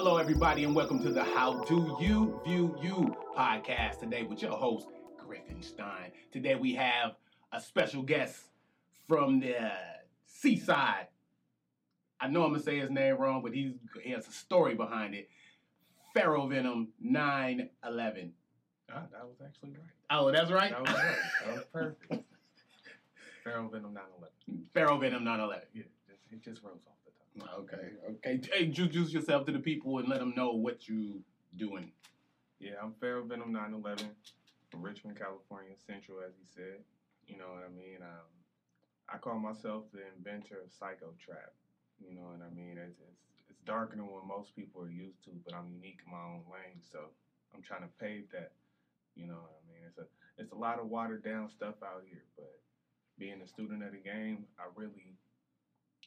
Hello, everybody, and welcome to the How Do You View You podcast today with your host, Griffinstein. Today we have a special guest from the seaside. I know I'm gonna say his name wrong, but he's, he has a story behind it. Pharaoh Venom 911. Ah, that was actually right. Oh, that's right? That was right. That was perfect. Pharaoh Venom 911. Pharaoh Venom 911. Yeah, just, it just rolls off. Okay, okay. Hey, introduce yourself to the people and let them know what you doing. Yeah, I'm Pharaoh Venom 911 from Richmond, California, Central, as he said. You know what I mean? Um, I call myself the inventor of psycho trap. You know what I mean? It's, it's it's darker than what most people are used to, but I'm unique in my own lane, so I'm trying to pave that. You know what I mean? It's a it's a lot of watered down stuff out here, but being a student of the game, I really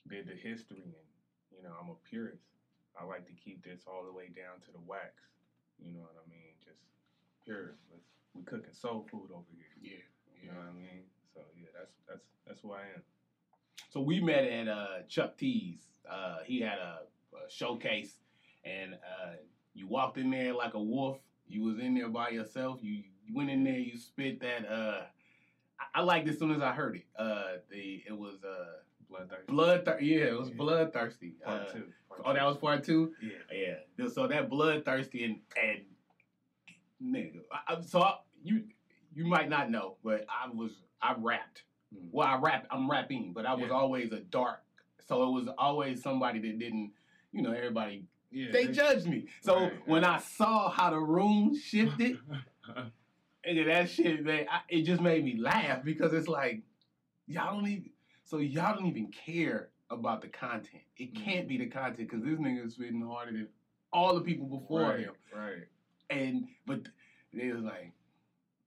did the history and you know, I'm a purist. I like to keep this all the way down to the wax. You know what I mean? Just pure. We cooking soul food over here. Yeah, You know what I mean? So yeah, that's that's that's who I am. So we met at uh, Chuck T's. Uh, he had a, a showcase, and uh, you walked in there like a wolf. You was in there by yourself. You, you went in there. You spit that. Uh, I, I liked it as soon as I heard it. Uh, the it was uh, Bloodthirsty. yeah, it was Yeah. bloodthirsty. Part Uh, two. Part Oh, that was part two. Yeah. Yeah. So that bloodthirsty and and nigga. I, so I, you you might not know, but I was I rapped. Mm. Well, I rap. I'm rapping, but I was Yeah. always a dark. So it was always somebody that didn't. You know, everybody Yeah. they judged me. So Right, when right. I saw how the room shifted, nigga, that shit, man, I, it just made me laugh because it's like y'all don't even. So y'all don't even care about the content. It Mm. can't be the content because this nigga is spitting harder than all the people before right, him. Right. And but they was like,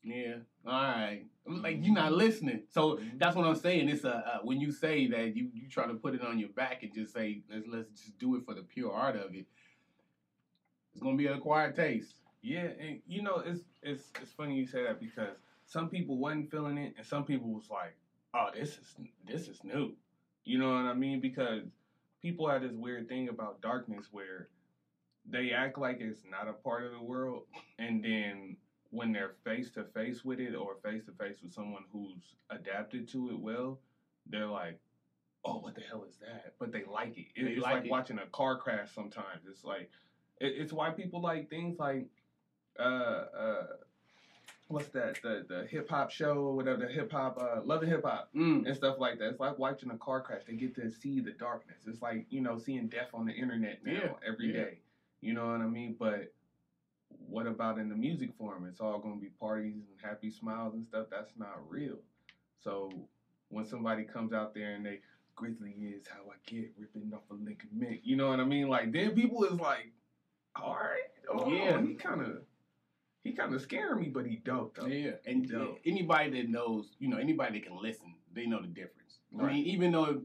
yeah, all right. Like, you're not listening. So Mhm. that's what I'm saying. It's a uh, when you say that you you try to put it on your back and just say let's let's just do it for the pure art of it. It's gonna be an acquired taste. Yeah, and you know it's it's it's funny you say that because some people wasn't feeling it, and some people was like, "Oh, this is this is new," you know what I mean? Because people have this weird thing about darkness where they act like it's not a part of the world, and then when they're face to face with it or face to face with someone who's adapted to it well, they're like, "Oh, what the hell is that?" But they like it. It- They it's like like it. watching a car crash. Sometimes it's like it, it's why people like things like uh uh what's that the the hip hop show or whatever the hip hop uh love and hip hop Mm. and stuff like that. It's like watching a car crash. They get to see the darkness. It's like you know seeing death on the internet now Yeah, every yeah. day. You know what I mean? But what about in the music form? It's all going to be parties and happy smiles and stuff. That's not real. So when somebody comes out there and they Grizzly is how I get ripping off a ligament. You know what I mean? Like then people is like, all right, oh, Yeah. he kind of he kind of scared me, but he dope though. Yeah, and Dope. anybody that knows, you know, anybody that can listen, they know the difference. I mean, even though,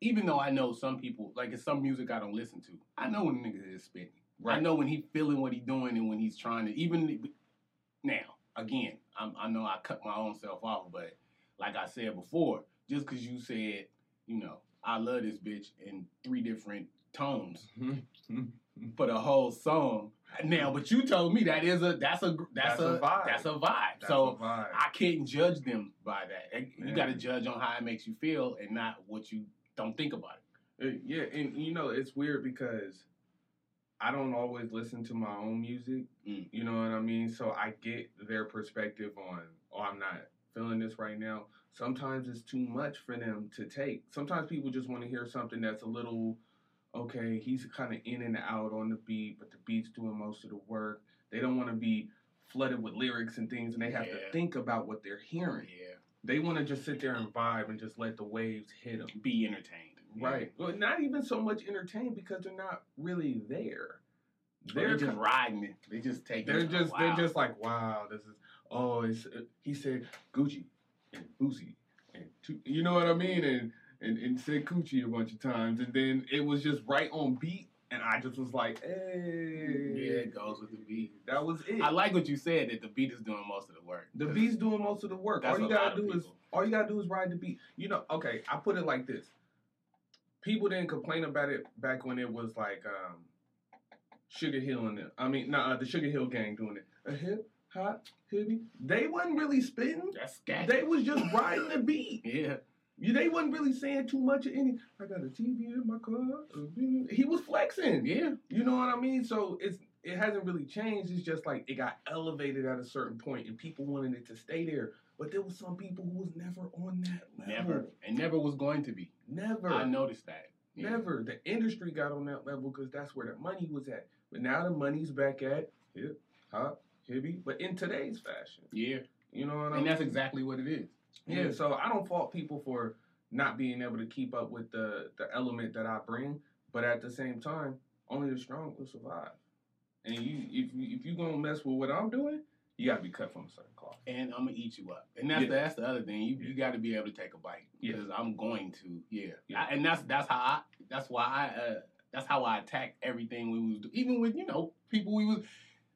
even though I know some people, like it's some music I don't listen to, I know when the nigga is spitting. I know when he feeling what he doing and when he's trying to. Even now, again, I'm, I know I cut my own self off, but like I said before, just because you said, you know, I love this bitch in three different tones for the whole song. Now, but you told me that is a that's a that's, That's a, a vibe. that's a vibe. That's so a vibe. I can't judge them by that. You Yeah. got to judge on how it makes you feel and not what you don't think about it. Uh, yeah, and you know it's weird because I don't always listen to my own music. Mm. You know what I mean? So I get their perspective on, oh, I'm not feeling this right now. Sometimes it's too much for them to take. Sometimes people just want to hear something that's a little, okay, he's kind of in and out on the beat, but the beat's doing most of the work. They don't want to be flooded with lyrics and things, and they have Yeah. to think about what they're hearing. Yeah, They want to just sit there and vibe and just let the waves hit them. be entertained. Right. Well, not even so much entertained because they're not really there. They're They're just just riding it. They just take. they're it. just Wow. they're just like wow this is oh it's uh, he said Gucci and Boosie and tu- you know what I mean and and and said Gucci a bunch of times and then it was just right on beat and I just was like hey Yeah, it goes with the beat. that was it. I like what you said that the beat is doing most of the work. The beat's doing most of the work. All you gotta do is all you gotta do is ride the beat. You know, okay, I put it like this. People didn't complain about it back when it was like um Sugar Hill and them. I mean, nah, the Sugar Hill gang doing it. A hip hop hippie. They wasn't really spitting. That's scat. They was just riding the beat. yeah. They wasn't really saying too much of any. I got a TV in my car. Mm-hmm. He was flexing. Yeah. You know what I mean? So it's it hasn't really changed. It's just like it got elevated at a certain point, and people wanted it to stay there. But there was some people who was never on that level. Never. And never was going to be. Never. I noticed that. Yeah. Never. The industry got on that level because that's where the money was at. But now the money's back at hip hop, hippie, but in today's fashion. Yeah. You know what I mean? And that's exactly what it is. Yeah, so I don't fault people for not being able to keep up with the the element that I bring, but at the same time, only the strong will survive. And you, if you if you gonna mess with what I'm doing, you gotta be cut from a certain cloth. And I'm gonna eat you up. And that's Yeah. the, that's the other thing. You you got to be able to take a bite Yeah. because I'm going to. Yeah. Yeah. I- and that's that's how I. That's why I. Uh, that's how I attack everything we was do. Even with you know people we was.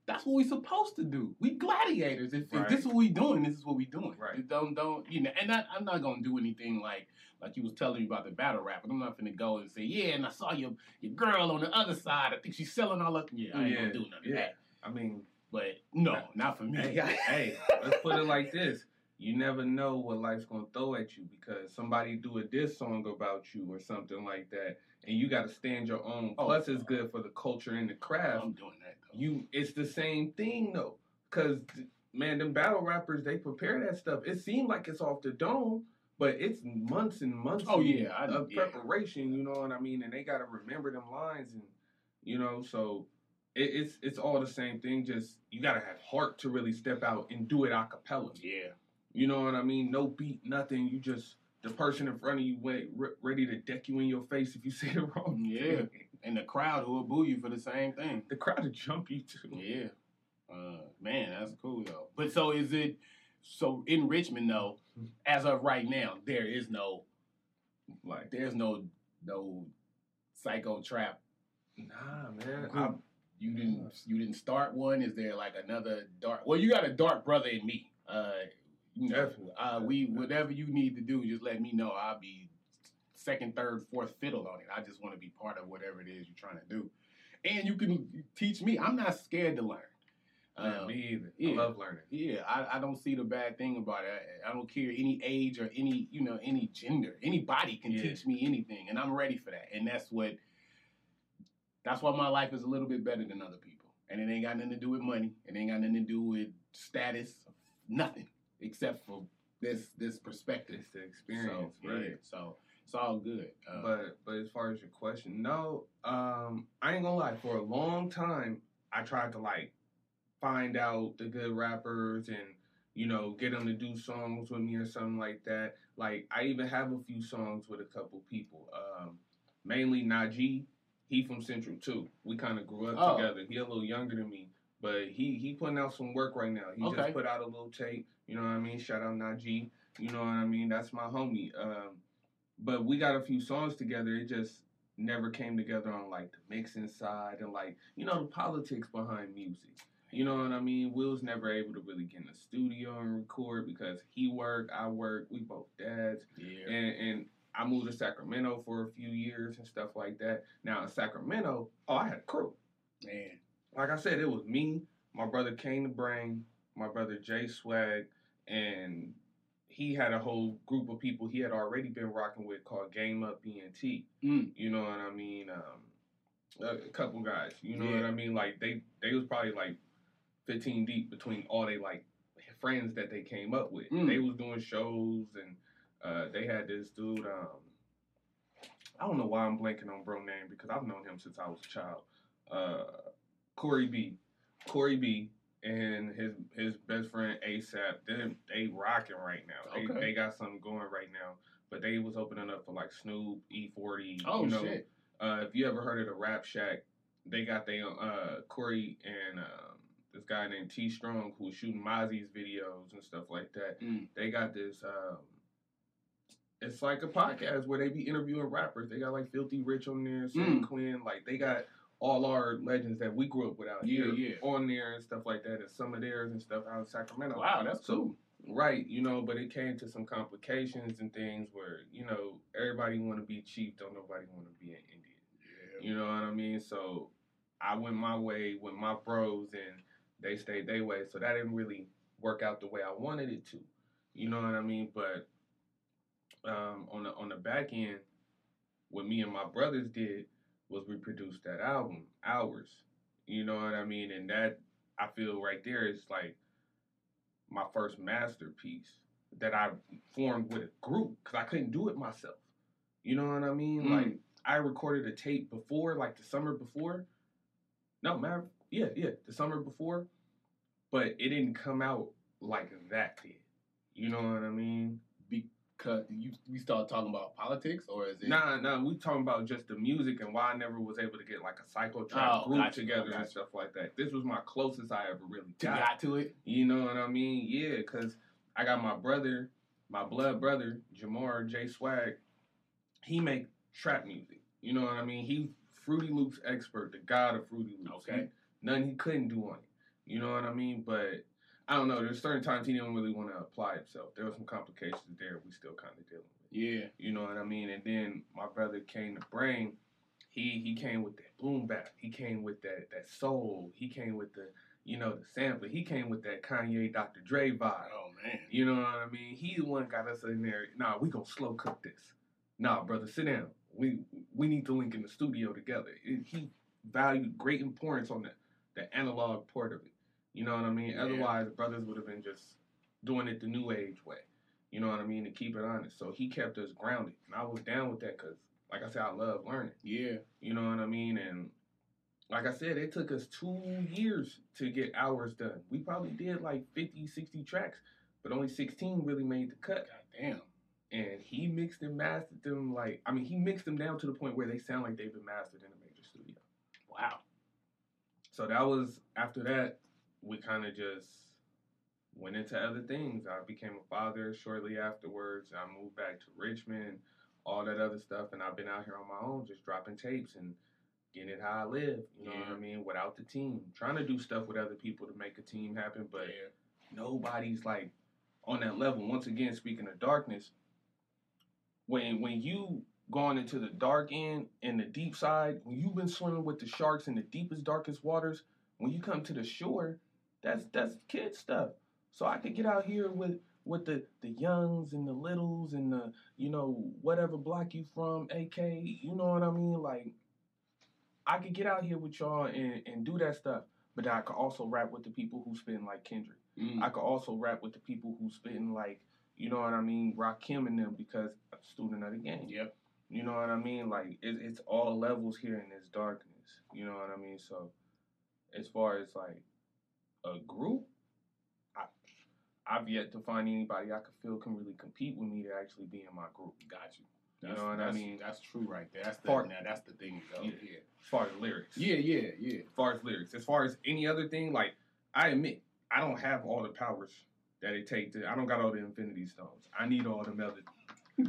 That's what we're supposed to do. We gladiators. If, if this is what we doing, this is what we doing. Right. Don't don't you know? And I, I'm not gonna do anything like like you was telling me about the battle rap. But I'm not gonna go and say yeah. And I saw your your girl on the other side. I think she's selling all up. Yeah, I ain't Yeah, gonna do none of yeah. that. I mean, But no, not for me. hey, hey, let's put it like this. You never know what life's gonna throw at you because somebody do a diss song about you or something like that, and you gotta stand your own. Oh, Plus, it's good for the culture and the craft. I'm doing that. You it's the same thing though. Because man them battle rappers they prepare that stuff. It seemed like it's off the dome but it's months and months Oh, of- yeah, I- of yeah. preparation you know what i mean? And they got to remember them lines and you know so it, it's it's all the same thing just you got to have heart to really step out and do it a cappella. Yeah. you know what i mean? No beat nothing. You just the person in front of you wait, re- ready to deck you in your face if you say the wrong. Yeah. And the crowd who will boo you for the same thing. the crowd will jump you too Yeah. Uh, man, that's cool though. But so is it? So in Richmond though, as of right now, there is no, like there's no, no psycho trap. nah man. I, You didn't, you didn't start one. Is there like another dark? Well, you got a dark brother in me. Uh, you know, Definitely. uh, we whatever you need to do, just let me know. I'll be second, third, fourth fiddle on it. I just want to be part of whatever it is you're trying to do, and you can teach me. I'm not scared to learn. Man, Um, me either. yeah. I love learning. Yeah, I, I don't see the bad thing about it. I, I don't care any age or any you know any gender. Anybody can Yeah. teach me anything, and I'm ready for that. And that's what. That's why my life is a little bit better than other people, and it ain't got nothing to do with money. It ain't got nothing to do with status. Nothing except for this this perspective. It's the experience, so, right? Yeah, so it's all good. Uh, But but as far as your question, no, um, I ain't gonna lie. For a long time, I tried to like find out the good rappers and you know get them to do songs with me or something like that. Like I even have a few songs with a couple people. Um, mainly Najee. He from Central too. We kind of grew up Oh. together. He a little younger than me, but he he putting out some work right now. He Okay. just put out a little tape. You know what I mean? Shout out Najee. You know what I mean? That's my homie. Um, but we got a few songs together. It just never came together on like the mixing side and like you know the politics behind music. You know what I mean? Will's never able to really get in the studio and record because he work, I work, we both dads, yeah, and and I moved to Sacramento for a few years and stuff like that. Now in Sacramento, oh, I had a crew. man. Like I said, it was me, my brother Kane the Brain, my brother Jay Swag, and he had a whole group of people he had already been rocking with called Game Up ENT. Mm. You know what I mean? Um, a, a couple guys. You know Yeah. what I mean? Like they they was probably like fifteen deep between all they like friends that they came up with. Mm. They was doing shows and uh, they had this dude. Um, I don't know why I'm blanking on bro name because I've known him since I was a child. Uh, Corey B. Corey B. And his his best friend ASAP, they they rocking right now. They Okay. they got something going right now. But they was opening up for like Snoop, E40. Oh you know, shit. uh, if you ever heard of the Rap Shack, they got they uh Corey and um, this guy named T Strong who's shooting Mozzy's videos and stuff like that. Mm. They got this. Um, it's like a podcast where they be interviewing rappers. They got like Filthy Rich on there, Sam Mm. Quinn. Like they got all our legends that we grew up with out Yeah, here yeah. on there and stuff like that, and some of theirs and stuff out in Sacramento. Wow, that's cool. Right, you know, but it came to some complications and things where you know everybody want to be cheap, don't nobody want to be an Indian. Yeah. You know what I mean? So I went my way with my bros and they stayed their way. So that didn't really work out the way I wanted it to. You know what I mean? But um, on the on the back end, what me and my brothers did was we produced that album, Hours. You know what I mean? And that I feel right there is like my first masterpiece that I formed with a group because I couldn't do it myself. You know what I mean? Mm. Like I recorded a tape before, like the summer before. No, matter yeah, yeah, the summer before, but it didn't come out like that did. You know what I mean? Because you we start talking about politics, or is it? Nah, nah, we talking about just the music and why I never was able to get like a psycho trap Oh, group gotcha, together and stuff like that. This was my closest I ever really got. got to it. You know what I mean? Yeah, because I got my brother, my blood brother, Jamar J Swag. He make trap music. You know what I mean? He Fruity Loops expert, the god of Fruity Loops. Okay. He- nothing he couldn't do on it. You know what I mean? But I don't know. There's certain times he didn't really want to apply himself. There were some complications there. We still kind of dealing with. Yeah. You know what I mean? And then my brother Kane the Brain. He he came with that boom bap. He came with that that soul. He came with the you know the sampler. He came with that Kanye Dr. Dre vibe. Oh man. You know what I mean? He the one got us in there. Nah, we gonna slow cook this. Nah, brother, sit down. We we need to link in the studio together. He valued great importance on the the analog part of it. You know what I mean? Yeah. Otherwise, brothers would have been just doing it the new age way. You know what I mean? To keep it honest. So he kept us grounded, and I was down with that because, like I said, I love learning. Yeah. You know what I mean? And like I said, it took us two years to get hours done. We probably did like 50, 60 tracks, but only 16 really made the cut. God damn. And he mixed and mastered them like, I mean, he mixed them down to the point where they sound like they've been mastered in a major studio. Wow. So that was, after that, we kind of just went into other things. I became a father shortly afterwards. I moved back to Richmond, all that other stuff. And I've been out here on my own, just dropping tapes and getting it how I live. You know what I mean? Without the team. Trying to do stuff with other people to make a team happen, but yeah. nobody's like on that level. Once again, speaking of darkness, when when you gone into the dark end and the deep side, when you've been swimming with the sharks in the deepest, darkest waters, when you come to the shore, that's that's kid stuff. So I could get out here with with the the youngs and the littles and the you know whatever block you from, AK. You know what I mean? Like I could get out here with y'all and and do that stuff. But I could also rap with the people who spin like Kendrick. Mm. I could also rap with the people who spitting like, you know what I mean, Rakim and them because I'm a student of the game. Yep. You know what I mean? Like it, it's all levels here in this darkness. You know what I mean? So as far as like a group, I I've yet to find anybody I could feel can really compete with me to actually be in my group. Got you. You That's, know what I mean? That's true right there. That's the Part- now that's the thing though. Yeah. Yeah. As far as lyrics. Yeah, yeah, yeah. As far as lyrics. As far as any other thing, like I admit, I don't have all the powers that it takes to I don't got all the infinity stones. I need all them other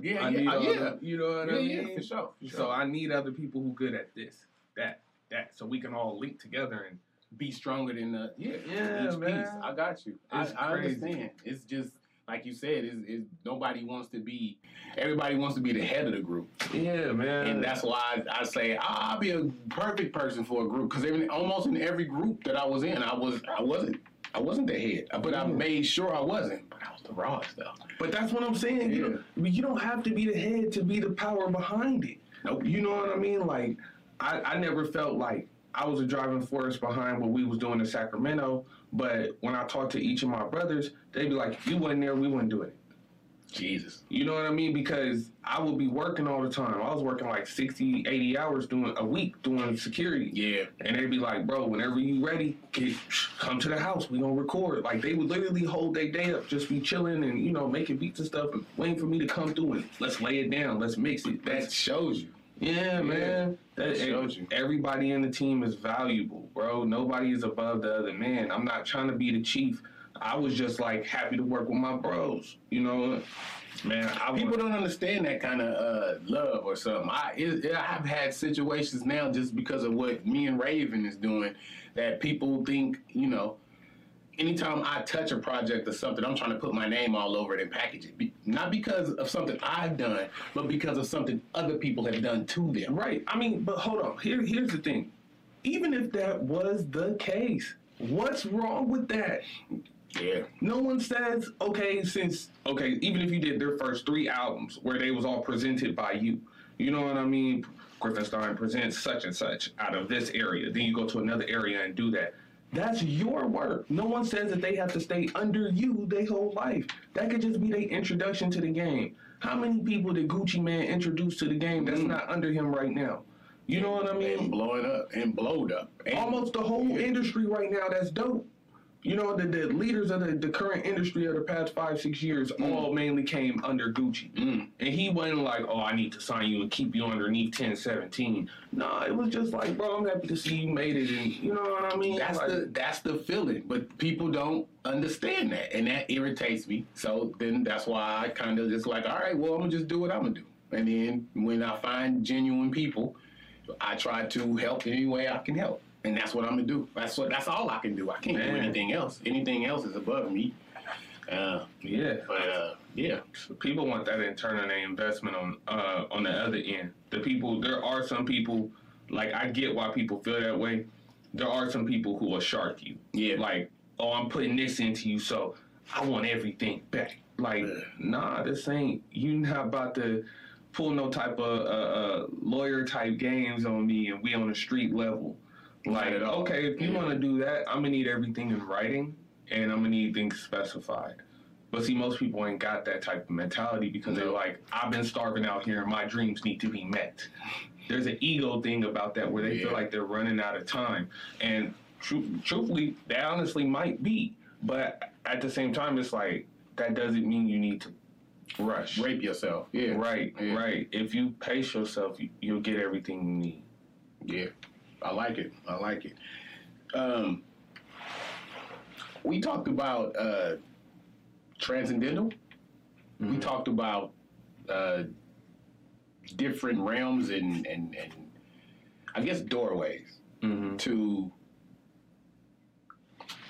Yeah, I yeah, yeah. them- you know what yeah, I yeah, mean? for sure. For So sure. I need other people who good at this, that, that, so we can all link together and be stronger than the yeah, Yeah, each man. piece. I got you. I, It's I understand. It's just like you said. Is is nobody wants to be. Everybody wants to be the head of the group, yeah, man. and that's why I, I say I'll be a perfect person for a group because almost in every group that I was in, I was I wasn't I wasn't the head, but I made sure I wasn't. But I was the rawest though. But that's what I'm saying. You, don't, you don't have to be the head to be the power behind it. Nope. You know what I mean? Like, I, I never felt like I was a driving force behind what we was doing in Sacramento. But when I talked to each of my brothers, they'd be like, if you wasn't there, we wouldn't do it. Jesus. You know what I mean? Because I would be working all the time. I was working like 60, 80 hours doing a week doing security. Yeah. And they'd be like, bro, whenever you ready, get, come to the house. We gonna record. Like they would literally hold their day up, just be chilling and you know making beats and stuff, and waiting for me to come through and let's lay it down, let's mix it. That shows you. Yeah, man. That shows you. Everybody in the team is valuable, bro. Nobody is above the other man. I'm not trying to be the chief. I was just like happy to work with my bros. You know, man. I People want, don't understand that kind of uh, love or something. I it- I've had situations now just because of what me and Raven is doing that people think you know. Anytime I touch a project or something, I'm trying to put my name all over it and package it. Be, not because of something I've done, but because of something other people have done to them. right. I mean, but hold on. Here, here's the thing. even if that was the case, what's wrong with that? Yeah. No one says, okay, since okay, even if you did their first three albums where they was all presented by you, you know what I mean? Griffinstein presents such and such out of this area. Then you go to another area and do that. That's your work. No one says that they have to stay under you their whole life. That could just be their introduction to the game. How many people did Gucci Mane introduce to the game that's Mm. not under him right now? You know what I mean? And mean? blowing up and blowed up. And Almost the whole Yeah. industry right now that's dope. You know, the, the leaders of the, the current industry of the past five, six years all mainly came under Gucci. Mm. And he wasn't like, oh, I need to sign you and keep you underneath 1017. No, it was just like, bro, I'm happy to see you made it. And you know what I mean? That's Like, the that's the feeling, but people don't understand that, and that irritates me. So then that's why I kind of just like, all right, well, I'm gonna just do what I'm gonna do. And then when I find genuine people, I try to help any way I can help, and that's what I'm gonna do. That's what that's all I can do. I can't do anything else. Anything else is above me. Uh, yeah. but uh, yeah, people want that return on their investment on uh, on the other end. The people, there are some people, like I get why people feel that way. There are some people who will shark you. yeah, Like, oh, I'm putting this into you, so I want everything back. Like, nah, this ain't. You not about to pull no type of uh, uh, lawyer type games on me, and we on the street level. Like, Not at all. okay, if you want to do that, I'm gonna need everything in writing, and I'm gonna need things specified. But see, most people ain't got that type of mentality because they're like, I've been starving out here, and my dreams need to be met. There's an ego thing about that where they Yeah. feel like they're running out of time, and tru- truthfully, they honestly might be. But at the same time, it's like that doesn't mean you need to rush. rape yourself. Yeah, Right, Yeah. right. If you pace yourself, you, you'll get everything you need. Yeah, I like it. I like it. Um, we talked about uh, transcendental. We Mhm. talked about uh, different realms and, and, and I guess doorways Mm-hmm. to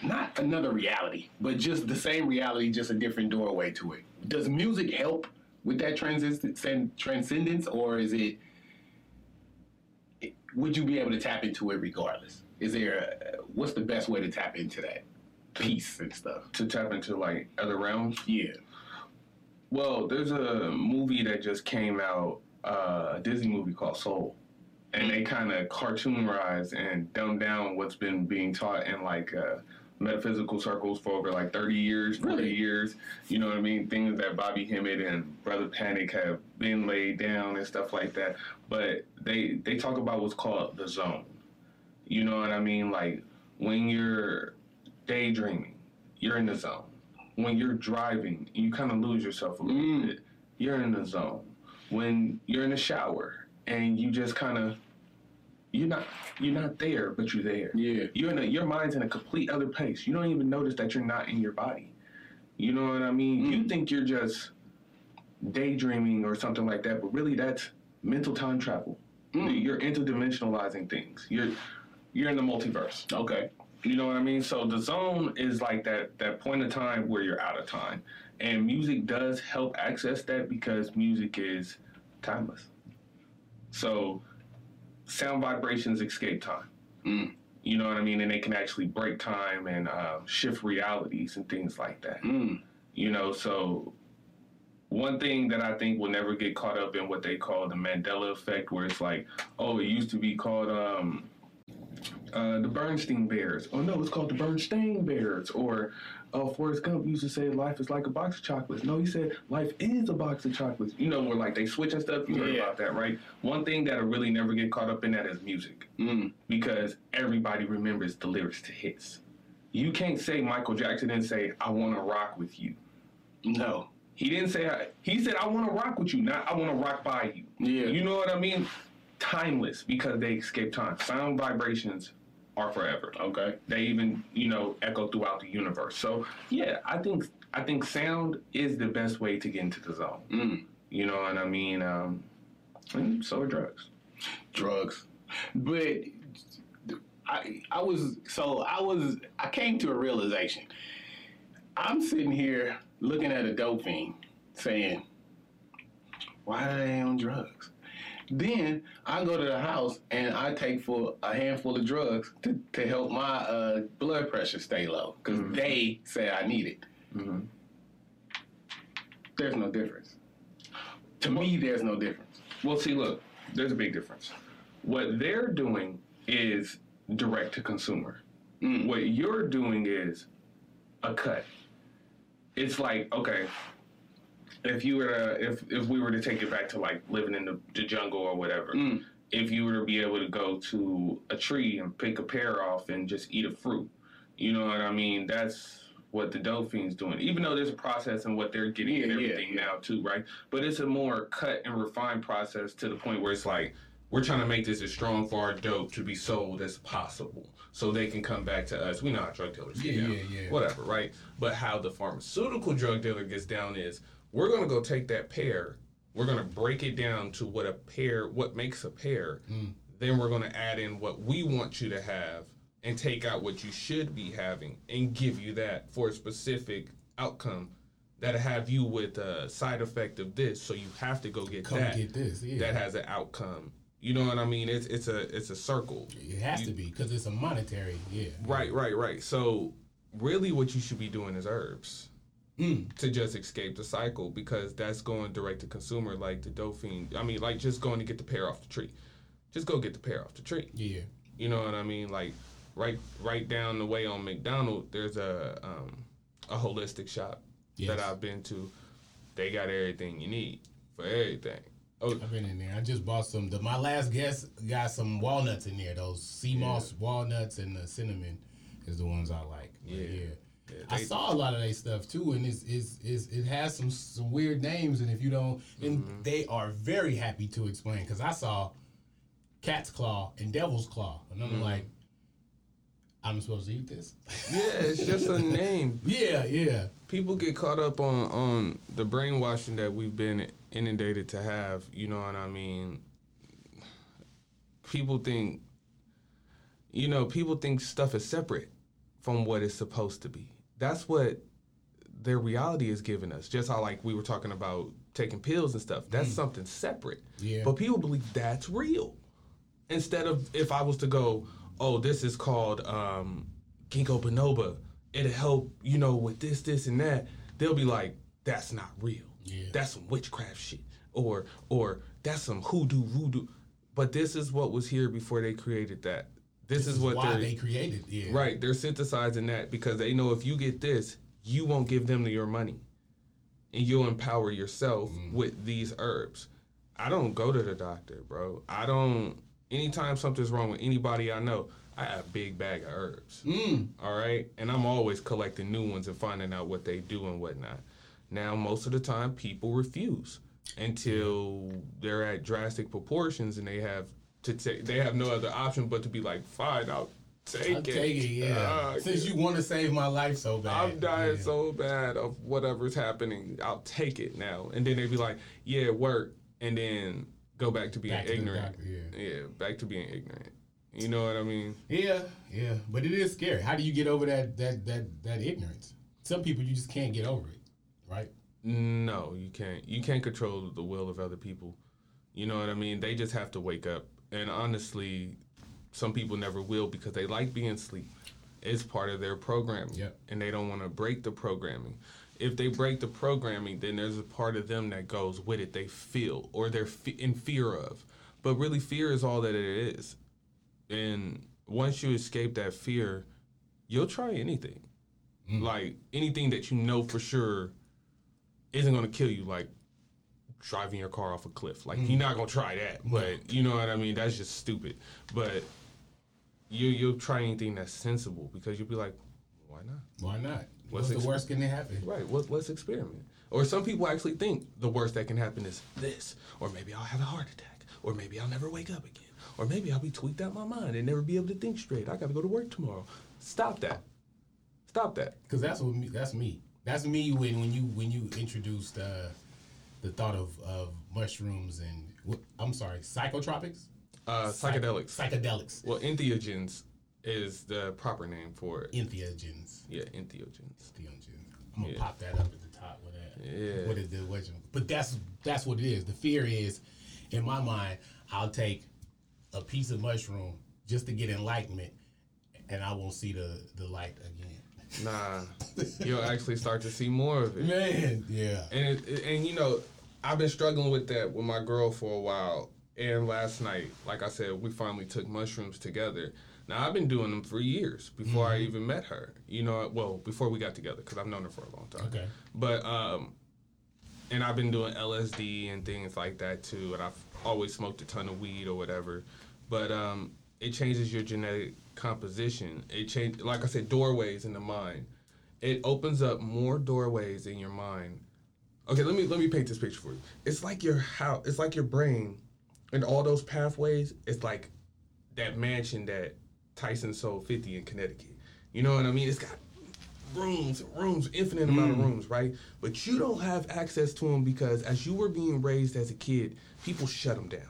not another reality, but just the same reality, just a different doorway to it. Does music help with that transcend- transcendence, or is it? Would you be able to tap into it regardless? Is there? A, what's the best way to tap into that piece and stuff? To tap into like other realms. Yeah. Well, there's a movie that just came out, uh, a Disney movie called Soul, and they kind of cartoonized and dumbed down what's been being taught in like uh, metaphysical circles for over like 30 years, 40 Really? years. You know what I mean? Things that Bobby Hemmitt and Brother Panic have been laid down and stuff like that. But they they talk about what's called the zone. You know what I mean? Like when you're daydreaming, you're in the zone. When you're driving, you kind of lose yourself a little Mm. bit. You're in the zone. When you're in the shower and you just kind of you're not you're not there, but you're there. Yeah. You're in a, your mind's in a complete other place. You don't even notice that you're not in your body. You know what I mean? You Mm. think you're just daydreaming or something like that, but really that's mental time travel. Mm. You're interdimensionalizing things. You're you're in the multiverse. Okay. You know what I mean? So the zone is like that that point of time where you're out of time. And music does help access that because music is timeless. So sound vibrations escape time. Mm. You know what I mean? And they can actually break time and uh, shift realities and things like that. Mm. You know, so one thing that I think will never get caught up in what they call the Mandela effect, where it's like, oh, it used to be called um, uh, the Berenstein Bears. Oh no, it's called the Berenstain Bears. Or oh, Forrest Gump used to say life is like a box of chocolates. No, he said life is a box of chocolates. You know, where like they switch and stuff. You heard Yeah. about that, right? One thing that'll really never get caught up in that is music Mm. because everybody remembers the lyrics to hits. You can't say Michael Jackson didn't say I want to rock with you. No. He didn't say he said I want to rock with you, not I want to rock by you. Yeah. You know what I mean? Timeless because they escape time. Sound vibrations are forever. Okay. They even you know echo throughout the universe. So yeah, I think I think sound is the best way to get into the zone. Mm. You know what I mean? Um, and so are drugs. drugs. But I I was so I was I came to a realization. I'm sitting here looking at a dope fiend saying, Why are they on drugs? Then I go to the house and I take for a handful of drugs to, to help my uh, blood pressure stay low because Mhm. they say I need it. Mm-hmm. There's no difference. To me, there's no difference. Well, see, look, there's a big difference. What they're doing is direct to consumer. Mm. What you're doing is a cut. It's like, okay, if you were to, if if we were to take it back to like living in the, the jungle or whatever, Mm. if you were to be able to go to a tree and pick a pear off and just eat a fruit, you know what I mean? That's what the dope fiend's doing. Even though there's a process in what they're getting and Yeah, yeah, everything yeah. now too, right? But it's a more cut and refined process to the point where it's like we're trying to make this as strong for our dope to be sold as possible, so they can come back to us. We know how drug dealers get Yeah, down, yeah, yeah. whatever, right? But how the pharmaceutical drug dealer gets down is we're gonna go take that pear, we're gonna break it down to what a pear, what makes a pear, Mm. then we're gonna add in what we want you to have and take out what you should be having and give you that for a specific outcome that'll have you with a side effect of this so you have to go get Come that get this. Yeah. that has an outcome you know what i mean it's it's a it's a circle it has You- to be because it's a monetary. Yeah. right right right so really what you should be doing is herbs Mm. to just escape the cycle because that's going direct to consumer like the dope fiend i mean like just going to get the pear off the tree just go get the pear off the tree Yeah. you know what I mean? Like right right down the way on McDonald, there's a um, a holistic shop Yes. that I've been to. They got everything you need for everything. Oh, I've been in there. I just bought some. The, my last guest got some walnuts in there. Those sea moss walnuts and the cinnamon is the ones I like. But Yeah. Yeah. yeah, I saw a lot of their stuff too, and it's, it's, it's it has some some weird names, and if you don't, and Mm-hmm. they are very happy to explain because I saw cat's claw and devil's claw, and Mm-hmm. I'm like, I'm supposed to eat this? yeah, it's just a name. yeah, yeah, People get caught up on on the brainwashing that we've been inundated to have. You know what I mean? People think, you know, people think stuff is separate from what it's supposed to be. That's what their reality is giving us. Just how like we were talking about taking pills and stuff. That's something separate. Yeah. But people believe that's real. Instead of if I was to go, oh, this is called um, ginkgo biloba. It'll help, you know, with this, this, and that. They'll be like, that's not real. Yeah. That's some witchcraft shit. Or or that's some hoodoo voodoo. But this is what was here before they created that. This, This is what why they're they created. Yeah, Right, they're synthesizing that because they know if you get this, you won't give them your money, and you'll empower yourself with these herbs. I don't go to the doctor, bro. I don't. Anytime something's wrong with anybody I know, I have a big bag of herbs. Mm. All right, and I'm always collecting new ones and finding out what they do and whatnot. Now, most of the time, people refuse until they're at drastic proportions and they have to take. They have no other option but to be like, "Fine, I'll take I'll it." take it. Yeah, Ah, since you want to save my life so bad, I'm dying yeah. so bad of whatever's happening. I'll take it now. And then they'd be like, yeah, work. And then go back to being Back to ignorant. doctor, yeah. yeah, back to being ignorant. You know what I mean? Yeah, yeah, but it is scary. How do you get over that that that that ignorance? Some people you just can't get over it, right? No, you can't. You can't control the will of other people. You know what I mean? They just have to wake up. And honestly, some people never will because they like being asleep. It's part of their programming. Yep. And they don't want to break the programming. If they break the programming, then there's a part of them that goes with it. They feel or they're fe- in fear of. But really, fear is all that it is. And once you escape that fear, you'll try anything. Mm. Like anything that you know for sure isn't going to kill you, like driving your car off a cliff. Like you're not to try that, but you know what I mean. That's just stupid. But you you'll try anything that's sensible because you'll be like, why not? Why not? What's What's, the worst can happen? Right. What, let's experiment. Or some people actually think the worst that can happen is this, or maybe I'll have a heart attack, or maybe I'll never wake up again, or maybe I'll be tweaked out my mind and never be able to think straight. I got to go to work tomorrow. Stop that. Stop that. Because that's what me, that's me. That's me when when you when you introduced uh, the thought of, of mushrooms and I'm sorry, psychotropics, Uh, Psych- psychedelics. psychedelics, Well, entheogens is the proper name for it. entheogens. Yeah, entheogens. Entheogens. I'm gonna Yeah. pop that up at the top with that. Yeah. What is the what? But that's that's what it is. The fear is, in my mind, I'll take a piece of mushroom just to get enlightenment, and I won't see the the light again. Nah, you'll actually start to see more of it. Man, yeah. And it, and you know, I've been struggling with that with my girl for a while. And last night, like I said, we finally took mushrooms together. Now I've been doing them for years before I even met her. You know, well before we got together because I've known her for a long time. Okay. But um, and I've been doing LSD and things like that too. And I've always smoked a ton of weed or whatever. But um, it changes your genetic composition. It change, like I said, doorways in the mind. It opens up more doorways in your mind. Okay, let me let me paint this picture for you. It's like your how it's like your brain and all those pathways. It's like that mansion that Tyson sold 50 in Connecticut. You know what I mean? It's got rooms, rooms, infinite amount of mm. rooms, right? But you don't have access to them because as you were being raised as a kid, people shut them down.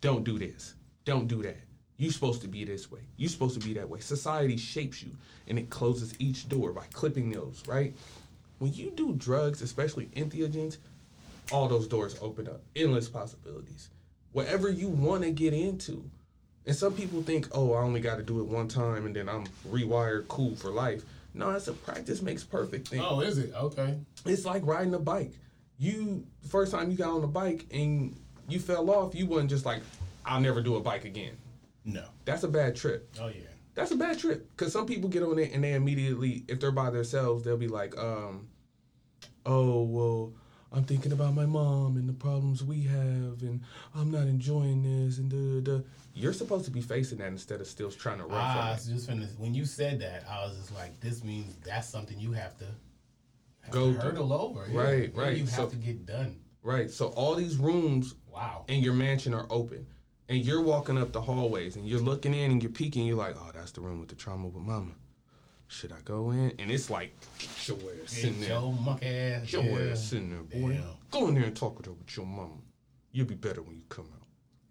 Don't do this. Don't do that. You're supposed to be this way. You're supposed to be that way. Society shapes you and it closes each door by clipping those, right? When you do drugs, especially entheogens, all those doors open up. Endless possibilities. Whatever you want to get into. And some people think, oh, I only got to do it one time and then I'm rewired cool for life. No, it's a practice makes perfect thing. Oh, is it? Okay. It's like riding a bike. You the first time you got on the bike and you fell off, you wasn't just like, I'll never do a bike again. No. That's a bad trip. Oh yeah. That's a bad trip. Cause some people get on it and they immediately, if they're by themselves, they'll be like, um, oh well, I'm thinking about my mom and the problems we have, and I'm not enjoying this, and da da. da. You're supposed to be facing that instead of still trying to run Ah, from I it. was just finna, when you said that, I was just like, this means that's something you have to have Go to through. hurdle over. Right, Yeah, right. You have So- to get done. Right. So all these rooms Wow. in your mansion are open. And you're walking up the hallways and you're looking in and you're peeking. You're like, oh, that's the room with the trauma with mama. Should I go in? And it's like, your ass sitting there. your monkey ass. Your yeah. ass sitting there, boy. Damn. Go in there and talk with her with your mama. You'll be better when you come out.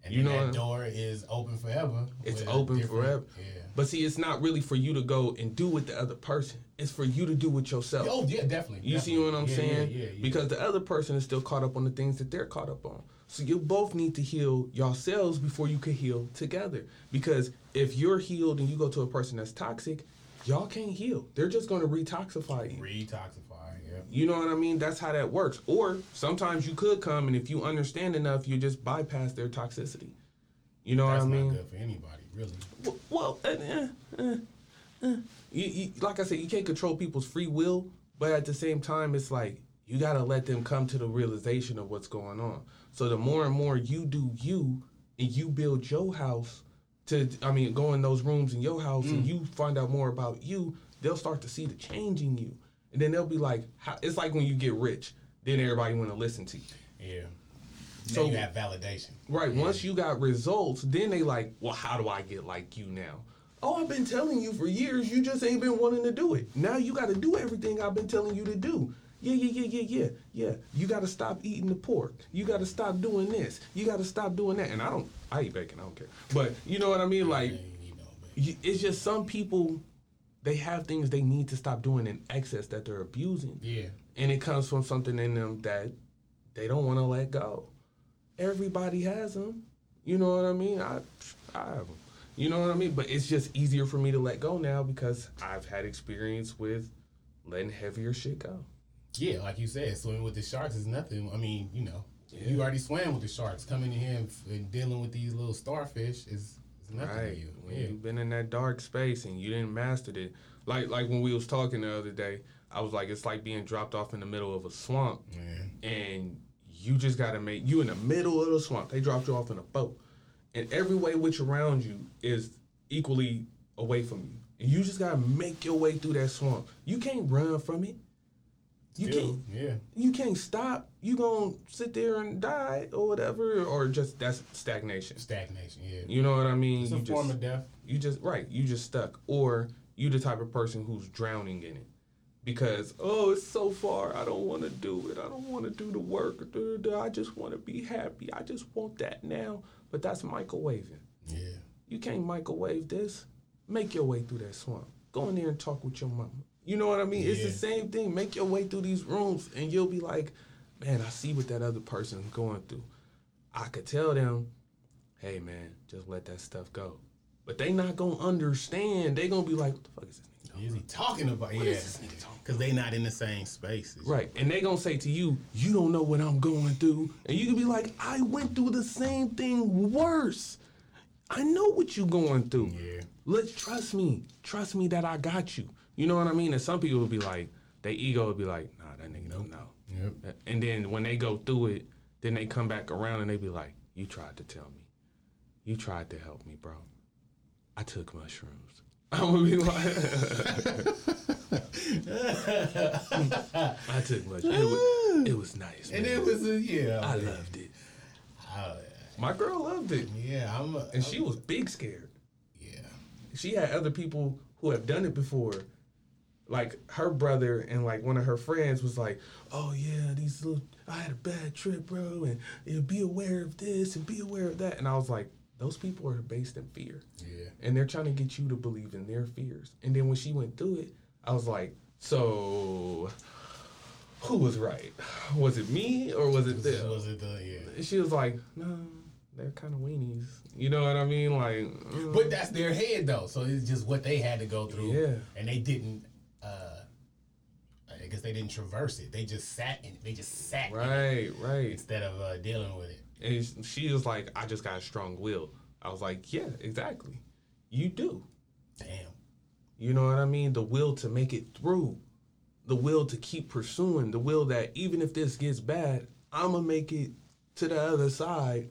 And You know that door is open forever. It's open forever. Yeah. But see, it's not really for you to go and do with the other person. It's for you to do with yourself. Oh yeah, definitely. You see what I'm Yeah, saying? Yeah, yeah, yeah. Because the other person is still caught up on the things that they're caught up on. So you both need to heal yourselves before you can heal together. Because if you're healed and you go to a person that's toxic, y'all can't heal. They're just going to retoxify you. Retoxify. Yeah. You know what I mean? That's how that works. Or sometimes you could come and if you understand enough, you just bypass their toxicity. You know That's what I mean? That's not good for anybody, really. Well, well uh, uh, uh, uh. You, you, like I said, you can't control people's free will, but at the same time, it's like you gotta let them come to the realization of what's going on. So the more and more you do you, and you build your house to, I mean, go in those rooms in your house, and mm. you find out more about you, they'll start to see the change in you, and then they'll be like, how, it's like when you get rich, then everybody want to listen to you. Yeah. So- So you have validation. Right. Once you got results, then they like, well, how do I get like you now? Oh, I've been telling you for years. You just ain't been wanting to do it. Now you got to do everything I've been telling you to do. Yeah, yeah, yeah, yeah, yeah, yeah. You got to stop eating the pork. You got to stop doing this. You got to stop doing that. And I don't. I eat bacon. I don't care. But you know what I mean? Like, Yeah, you know, man. you- it's just some people. They have things they need to stop doing in excess that they're abusing Yeah. and it comes from something in them that they don't want to let go. Everybody has them. You know what I mean? I, I have them. You know what I mean? But it's just easier for me to let go now because I've had experience with letting heavier shit go. Yeah, like you said, swimming with the sharks is nothing. I mean, you know, you already swam with the sharks. Coming in here and, and dealing with these little starfish is, is nothing Right. to you. When Yeah. you've been in that dark space and you didn't master it. Like like when we was talking the other day, I was like, it's like being dropped off in the middle of a swamp and you just gotta make you in the middle of the swamp. They dropped you off in a boat, and every way which around you is equally away from you. And you just gotta make your way through that swamp. You can't run from it. You can't. yeah. You can't stop. You gonna sit there and die or whatever, or just that's stagnation. Stagnation, yeah. You know what I mean? It's a you form just of death. you just right. You just stuck, or you the type of person who's drowning in it because oh, it's so far. I don't want to do it. I don't want to do the work. duh, duh, I just want to be happy. I just want that now. But that's microwaving. Yeah. You can't microwave this. Make your way through that swamp. Go in there and talk with your mama. You know what I mean? It's the same thing. Make your way through these rooms, and you'll be like, man, I see what that other person's going through. I could tell them, hey man, just let that stuff go. But they not gonna understand. They gonna be like, what the fuck is this nigga talking Is he talking about? What yeah, this nigga talking because they not in the same spaces. Right. And they gonna say to you, you don't know what I'm going through. And you can be like, I went through the same thing worse. I know what you going through. Yeah. Let's trust me. Trust me that I got you. You know what I mean? And some people would be like, their ego would be like, nah, that nigga don't know. Yep. And then when they go through it, then they come back around and they be like, you tried to tell me. You tried to help me, bro. I took mushrooms. I'm gonna be like, I took mushrooms. It was, it was nice, man. And it was a yeah. I loved it. Oh, I- My girl loved it, yeah, I'm. A, and she was big scared. Yeah. She had other people who have done it before. Like her brother and like one of her friends was like, "Oh yeah, these little I had a bad trip, bro, and you know, be aware of this and be aware of that." And I was like, "Those people are based in fear, Yeah. and they're trying to get you to believe in their fears." And then when she went through it, I was like, "So, who was right? Was it me or was it them?" was it the yeah? She was like, "No, they're kind of weenies." You know what I mean? Like, mm. But that's their head though, so it's just what they had to go through. Yeah. And they didn't. Uh I guess they didn't traverse it. They just sat in. They just sat in it right, right. instead of uh, dealing with it. And she was like, "I just got a strong will." I was like, "Yeah, exactly. You do. Damn. You know what I mean? The will to make it through, the will to keep pursuing, the will that even if this gets bad, I'm gonna make it to the other side,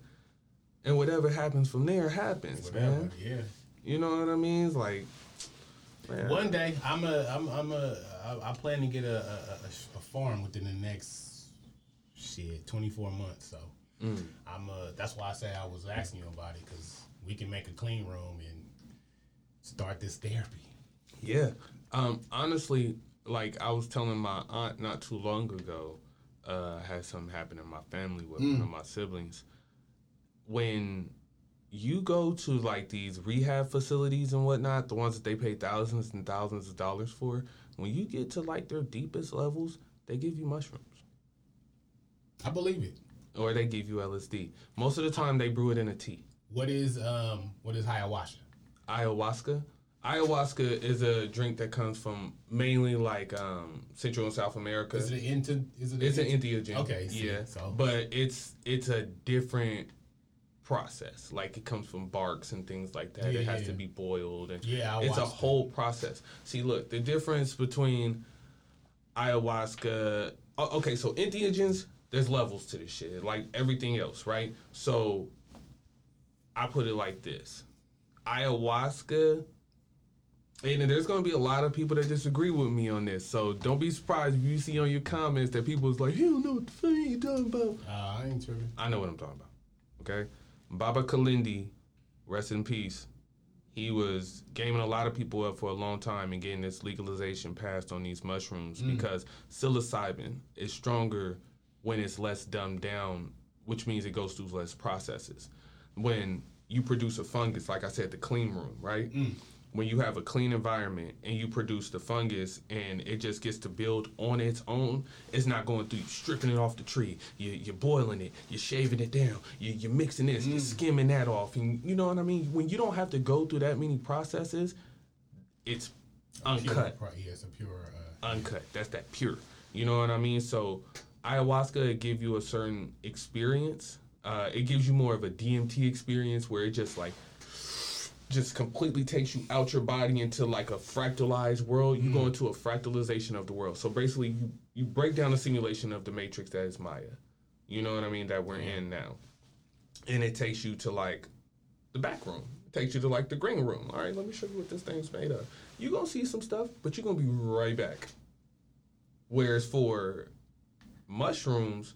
and whatever happens from there happens, Whatever. man. Yeah. You know what I mean? It's like, man, One day, I'm a, I'm, I'm a, I, I plan to get a, a, a, farm within the next shit 24 months. So I'm a, that's why I say I was asking you about it because we can make a clean room and start this therapy. Yeah. Um, honestly, like I was telling my aunt not too long ago, uh, had something happen in my family with one of my siblings. When you go to like these rehab facilities and whatnot, the ones that they pay thousands and thousands of dollars for, when you get to like their deepest levels, they give you mushrooms I believe it. or they give you LSD. Most of the time, they brew it in a tea. What is um what is ayahuasca? ayahuasca. Ayahuasca is a drink that comes from mainly like um, Central and South America. Is it into? Is it? it's an entheogen. Okay, see, yeah. so- But it's it's a different process. Like it comes from barks and things like that. Yeah, it has yeah. to be boiled and Yeah, I it's a whole process. See, look, the difference between ayahuasca. Okay, so entheogens, there's levels to this shit, like everything else, right? So I put it like this: ayahuasca. And there's gonna be a lot of people that disagree with me on this, so don't be surprised if you see on your comments that people is like, "You don't know what the fuck you talking about." Uh, I ain't tripping. I know what I'm talking about. Okay, Baba Kalindi, rest in peace. He was gaming a lot of people up for a long time and getting this legalization passed on these mushrooms mm. because psilocybin is stronger when it's less dumbed down, which means it goes through less processes. When you produce a fungus, like I said, the clean room, right? Mm. When you have a clean environment and you produce the fungus and it just gets to build on its own, it's not going through you stripping it off the tree. You, you're boiling it, you're shaving it down, you, you're mixing this, you're skimming that off. And you know what I mean? When you don't have to go through that many processes, it's uncut Pure, yeah, it's a pure. Uh, uncut. That's that pure. You know what I mean? So ayahuasca give you a certain experience. Uh, it gives you more of a DMT experience where it just like just completely takes you out your body into like a fractalized world. You go mm. into a fractalization of the world. So basically, you you break down the simulation of the matrix that is Maya. You know what I mean? That we're in now, and it takes you to like the back room. It takes you to like the green room. All right, let me show you what this thing's made of. You're gonna see some stuff, but you're gonna be right back. Whereas for mushrooms,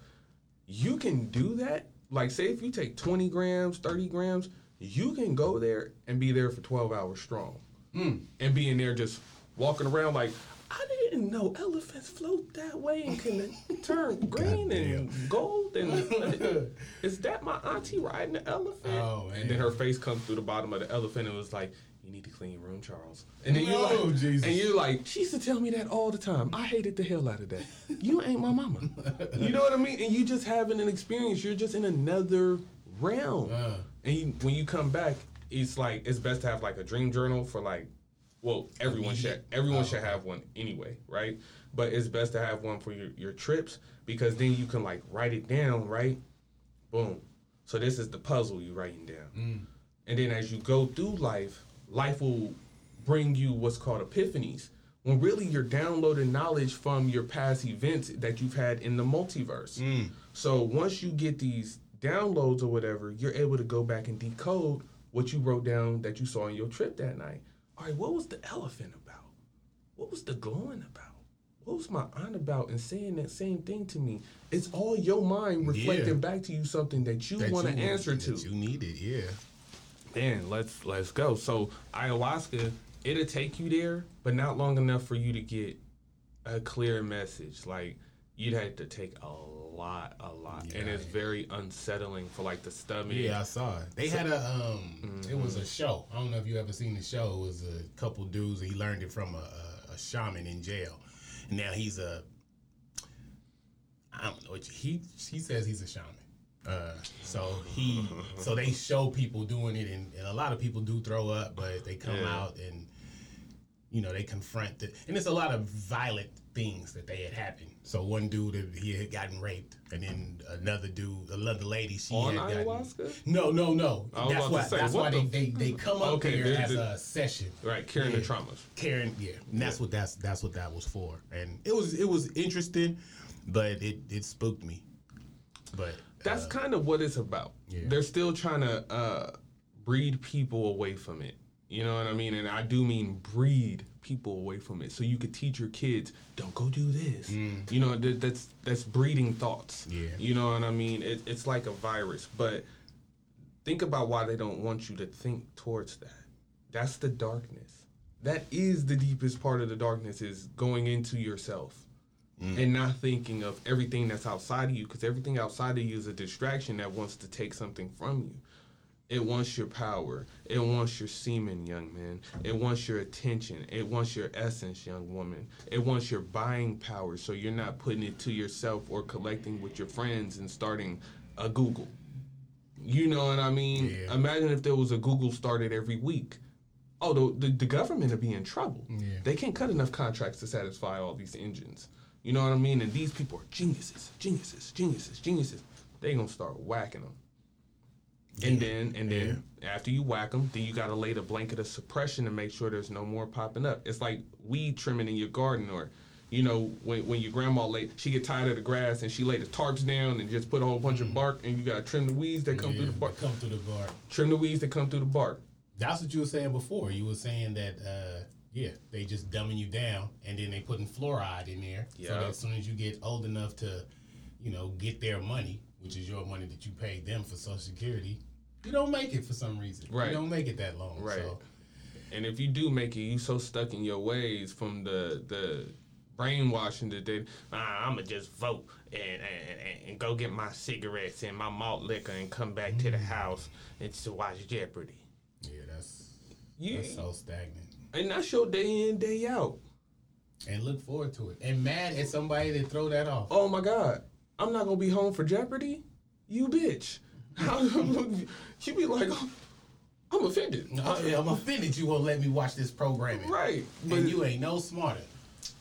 you can do that. Like, say if you take 20 grams, 30 grams, you can go there and be there for 12 hours strong. And be in there just walking around like, I didn't know elephants float that way and can turn green and gold. And is that my auntie riding the elephant? Oh, and then her face comes through the bottom of the elephant and was like, you need to clean your room, Charles. And then you're like, Jesus. and you're like, she used to tell me that all the time. I hated the hell out of that. You ain't my mama. You know what I mean? And you just having an experience. You're just in another realm. Uh. And you, when you come back, it's like it's best to have like a dream journal for like, well, everyone should everyone Oh, should have one anyway, right? But it's best to have one for your your trips because then you can like write it down, right? Boom. So this is the puzzle you're writing down, Mm. and then as you go through life, life will bring you what's called epiphanies. When really you're downloading knowledge from your past events that you've had in the multiverse. Mm. So once you get these downloads or whatever, you're able to go back and decode what you wrote down that you saw on your trip that night. All right, what was the elephant about? What was the glowing about? What was my aunt about and saying that same thing to me? It's all your mind reflecting Yeah. back to you something that you want to answer to. You need it, yeah. Man, let's let's go. So ayahuasca, it'll take you there, but not long enough for you to get a clear message. Like you'd have to take a lot, a lot, and it's very unsettling for like the stomach. Yeah, I saw it. They had a um, it was a show. I don't know if you ever seen the show. It was a couple dudes. He learned it from a, a, shaman in jail. And now he's a, I don't know. He he says he's a shaman. Uh, so he so they show people doing it, and, and a lot of people do throw up, but they come Yeah. out and you know they confront it, and it's a lot of violent things that they had happened. So one dude he had gotten raped, and then another dude, another lady, she On had gotten ayahuasca? no, no, no. That's why. say, that's why the they, they, they come up Okay, there as a session. Right, curing Yeah. the traumas. Karen, yeah, and that's what that's that's what that was for. And it was it was interesting, but it it spooked me. But That's uh, kind of what it's about. Yeah. They're still trying to uh, breed people away from it. You know what I mean? And I do mean breed people away from it. So you could teach your kids, don't go do this. You know, that, that's that's breeding thoughts. Mm. Yeah. You know what I mean? It, it's like a virus. But think about why they don't want you to think towards that. That's the darkness. That is the deepest part of the darkness is going into yourself and not thinking of everything that's outside of you because everything outside of you is a distraction that wants to take something from you. It wants your power. It wants your semen, young man. It wants your attention. It wants your essence, young woman. It wants your buying power so you're not putting it to yourself or collecting with your friends and starting a Google. You know what I mean? Yeah. Imagine if there was a Google started every week. Oh, the, the, the government would be in trouble. Yeah. They can't cut enough contracts to satisfy all these engines. You know what I mean? And these people are geniuses, geniuses, geniuses, geniuses. They gonna start whacking them. And then, and then, after you whack them, then you gotta lay the blanket of suppression to make sure there's no more popping up. It's like weed trimming in your garden, or, you know, when, when your grandma laid, she get tired of the grass and she lay the tarps down and just put a whole bunch of bark, and you gotta trim the weeds that come yeah, through the bark. come through the bar. Trim the weeds that come through the bark. That's what you were saying before. You were saying that uh, yeah, they just dumbing you down, and then they putting fluoride in there. So Yeah. that as soon as you get old enough to, you know, get their money, which is your money that you paid them for Social Security, you don't make it for some reason. Right. You don't make it that long. Right. So, And if you do make it, you so stuck in your ways from the the brainwashing that they, ah, I'ma just vote and, and, and, go get my cigarettes and my malt liquor and come back to the house and to watch Jeopardy. yeah, that's You, that's so stagnant. and that's your day in day out. And look forward to it. And mad at somebody that throw that off. Oh my God, I'm not gonna be home for Jeopardy. You bitch. How you be like, I'm offended. I, I'm offended you won't let me watch this programming. Right, but And you ain't no smarter.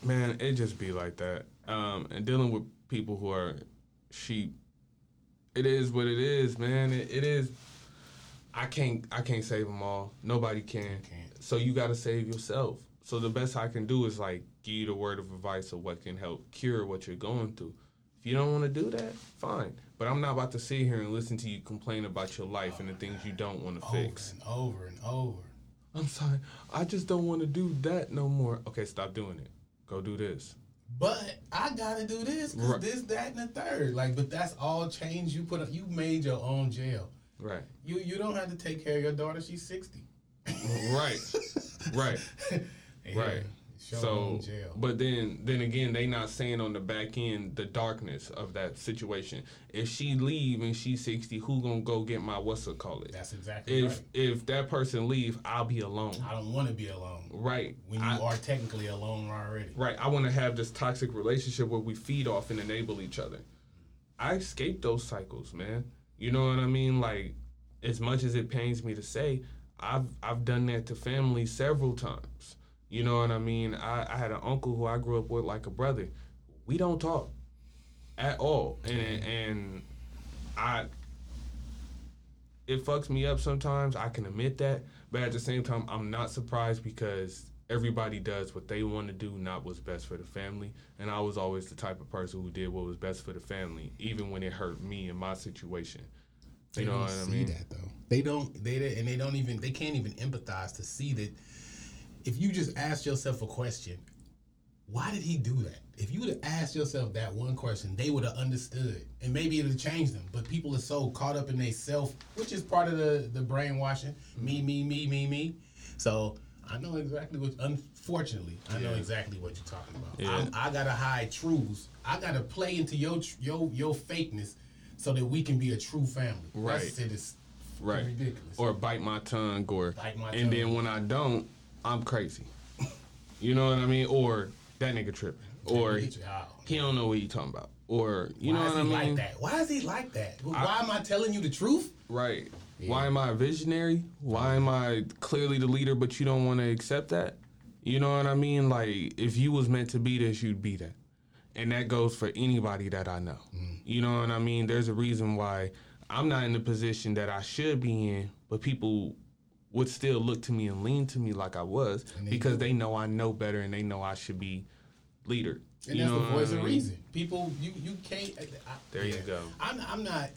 Man, it just be like that. Um, and dealing with people who are sheep, it is what it is, man. It, it is. I can't. I can't save them all. Nobody can. Can't. So you got to save yourself. So the best I can do is like give you the word of advice of what can help cure what you're going through. If you don't want to do that, fine. But I'm not about to sit here and listen to you complain about your life and the things you don't want to Over fix. and over and over. I'm sorry. I just don't want to do that no more. Okay, stop doing it. Go do this. But I gotta do this, 'cause Right. this, that, and the third. Like, but that's all change you put. Up. You made your own jail. Right. You you don't have to take care of your daughter. She's sixty. Right. Right. Yeah, Right. So, but then, then again, they not saying on the back end the darkness of that situation. If she leave and she's sixty, who gonna go get my what's it call it? that's exactly If right. if that person leave, I'll be alone. I don't want to be alone Right. when you I- are technically alone already. Right. I want to have this toxic relationship where we feed off and enable each other. I escaped those cycles, man. You know what I mean? Like, as much as it pains me to say, I've I've done that to family several times. You know what I mean? I, I had an uncle who I grew up with like a brother. We don't talk at all, and and I it fucks me up sometimes. I can admit that, but at the same time, I'm not surprised because everybody does what they want to do, not what's best for the family. And I was always the type of person who did what was best for the family, even when it hurt me in my situation. They you know don't what I see mean? that though. They don't. They and they don't even. They can't even empathize to see that. If you just ask yourself a question, why did he do that? If you would have asked yourself that one question, they would have understood, and maybe it would have changed them. But people are so caught up in their self, which is part of the the brainwashing. Mm-hmm. Me, me, me, me, me. So I know exactly what. Unfortunately, I know Yeah. exactly what you're talking about. Yeah. I'm- I gotta hide truths. I gotta play into your your your fakeness, so that we can be a true family. Right. That shit is Right. ridiculous. Or bite my tongue, or Bite my and tongue. then when I don't, I'm crazy. You know what I mean? Or that nigga tripping. Or Get you out. he don't know what he talking about. Or you Why know what I he mean? like that? Why is he like that? Why am I telling you the truth? Right. Yeah. Why am I a visionary? Why am I clearly the leader, but you don't want to accept that? You know what I mean? Like, if you was meant to be this, you'd be that. And that goes for anybody that I know. Mm. You know what I mean? There's a reason why I'm not in the position that I should be in, but people would still look to me and lean to me like I was they because they know I know better and they know I should be leader. And you that's the voice I of reason. People, you you can't. I, There you go. I'm I'm not.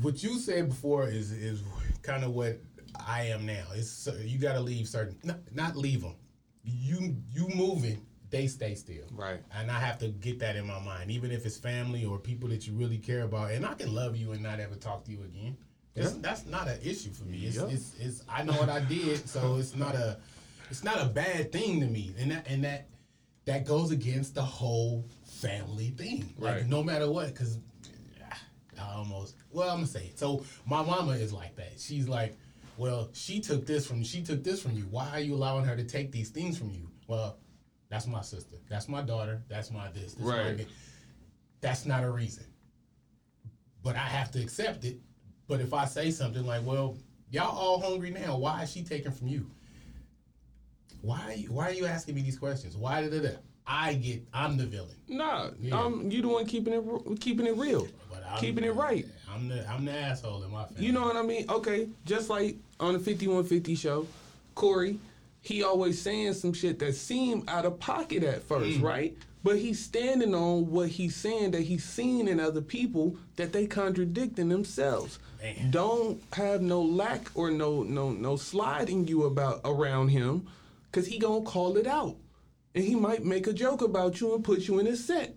What you said before is is kind of what I am now. It's you got to leave certain not, not leave them. You you moving, they stay still. Right. And I have to get that in my mind, even if it's family or people that you really care about. And I can love you and not ever talk to you again. That's, Yeah. that's not an issue for me. It's, Yeah. it's, it's I know what I did, so it's not a it's not a bad thing to me. And that and that that goes against the whole family thing. Like Right. no matter what, because I almost well I'm gonna say it. So my mama is like that. She's like, well, she took this from she took this from you. Why are you allowing her to take these things from you? Well, that's my sister. That's my daughter. That's my this. this Right. that. That's not a reason. But I have to accept it. But if I say something like, well, y'all all hungry now, why is she taking from you? Why are you, why are you asking me these questions? Why did it? I get I'm the villain. Nah, Yeah. um, you the one keeping it keeping it real, But I'm, keeping it right. I'm the I'm the asshole in my family. You know what I mean? Okay, just like on the 5150 show, Corey, he always saying some shit that seemed out of pocket at first, right? But he's standing on what he's saying that he's seen in other people that they contradicting themselves. Man. Don't have no lack or no no no sliding you about around him, cause he gonna call it out, and he might make a joke about you and put you in his set.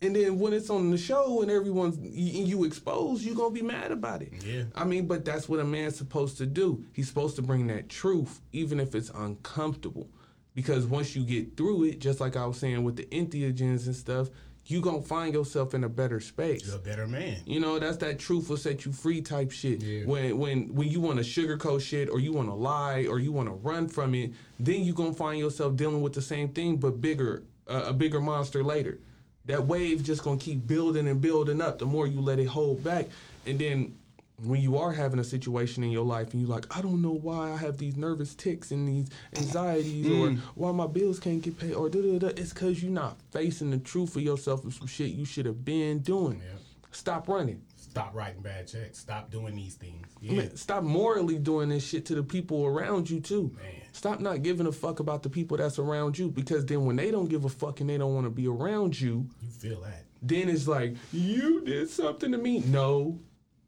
And then when it's on the show and everyone's y- you exposed, you gonna be mad about it. Yeah. I mean, but that's what a man's supposed to do. He's supposed to bring that truth, even if it's uncomfortable. Because once you get through it, just like I was saying with the entheogens and stuff, you gonna find yourself in a better space. You're a better man. You know, that's that truth will set you free type shit. Yeah. When when when you want to sugarcoat shit or you want to lie or you want to run from it, then you gonna find yourself dealing with the same thing but bigger, uh, a bigger monster later. That wave just gonna keep building and building up. The more you let it hold back, and then when you are having a situation in your life and you're like, I don't know why I have these nervous ticks and these anxieties or mm. why my bills can't get paid or da da da. It's because you're not facing the truth for yourself of some shit you should have been doing. Yeah. Stop running. Stop writing bad checks. Stop doing these things. Yeah. Man, stop morally doing this shit to the people around you too. Man. Stop not giving a fuck about the people that's around you because then when they don't give a fuck and they don't want to be around you, You feel that. then it's like you did something to me. No,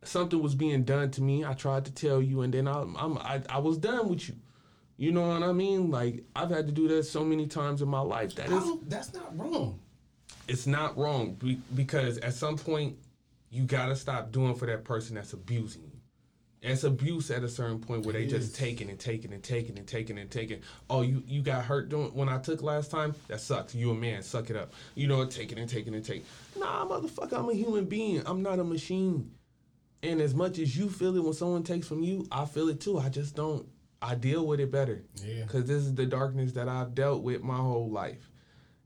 something was being done to me. I tried to tell you, and then I, I'm I, I was done with you. You know what I mean? Like I've had to do that so many times in my life. That is, that's not wrong. it's not wrong because at some point you gotta stop doing for that person that's abusing you. It's abuse at a certain point where they just taking and taking and taking and taking and taking. Oh, you you got hurt doing when I took last time? That sucks. You a man, suck it up. You know, taking and taking and taking. Nah, motherfucker, I'm a human being. I'm not a machine. And as much as you feel it when someone takes from you, I feel it too. I just don't. I deal with it better. Yeah. Cause this is the darkness that I've dealt with my whole life.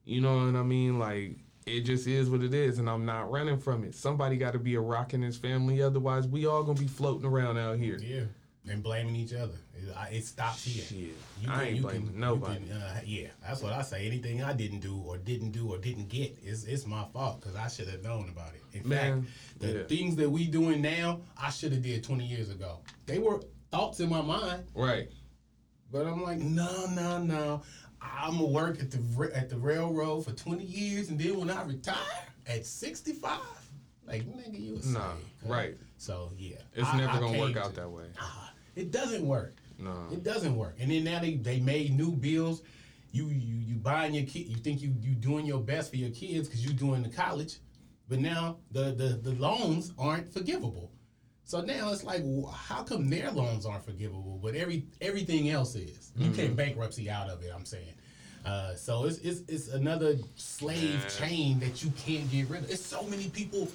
You know what I mean? Like it just is what it is, and I'm not running from it. Somebody got to be a rock in his family, otherwise we all gonna be floating around out here. Yeah, and blaming each other. It, I- it stops here. Shit, I ain't blaming you nobody. can, uh, yeah, that's what I say. Anything I didn't do or didn't do or didn't get is it's my fault because I should have known about it. In Man, fact, the yeah. things that we doing now, I should have did 20 years ago. They were thoughts in my mind, Right. but I'm like, no, no, no. I'm gonna work at the at the railroad for 20 years, and then when I retire at 65, like nigga, you a. Nah, right. So yeah, It's I- never I gonna work out to- that way. It doesn't work. No. It doesn't work. And then now they, they made new bills. You you you buying your kid. You think you you doing your best for your kids because you doing the college, but now the, the the loans aren't forgivable. So now it's like, how come their loans aren't forgivable, but every everything else is? You Mm-hmm. can't bankruptcy out of it. I'm saying. Uh, so it's, it's it's another slave chain that you can't get rid of. It's so many people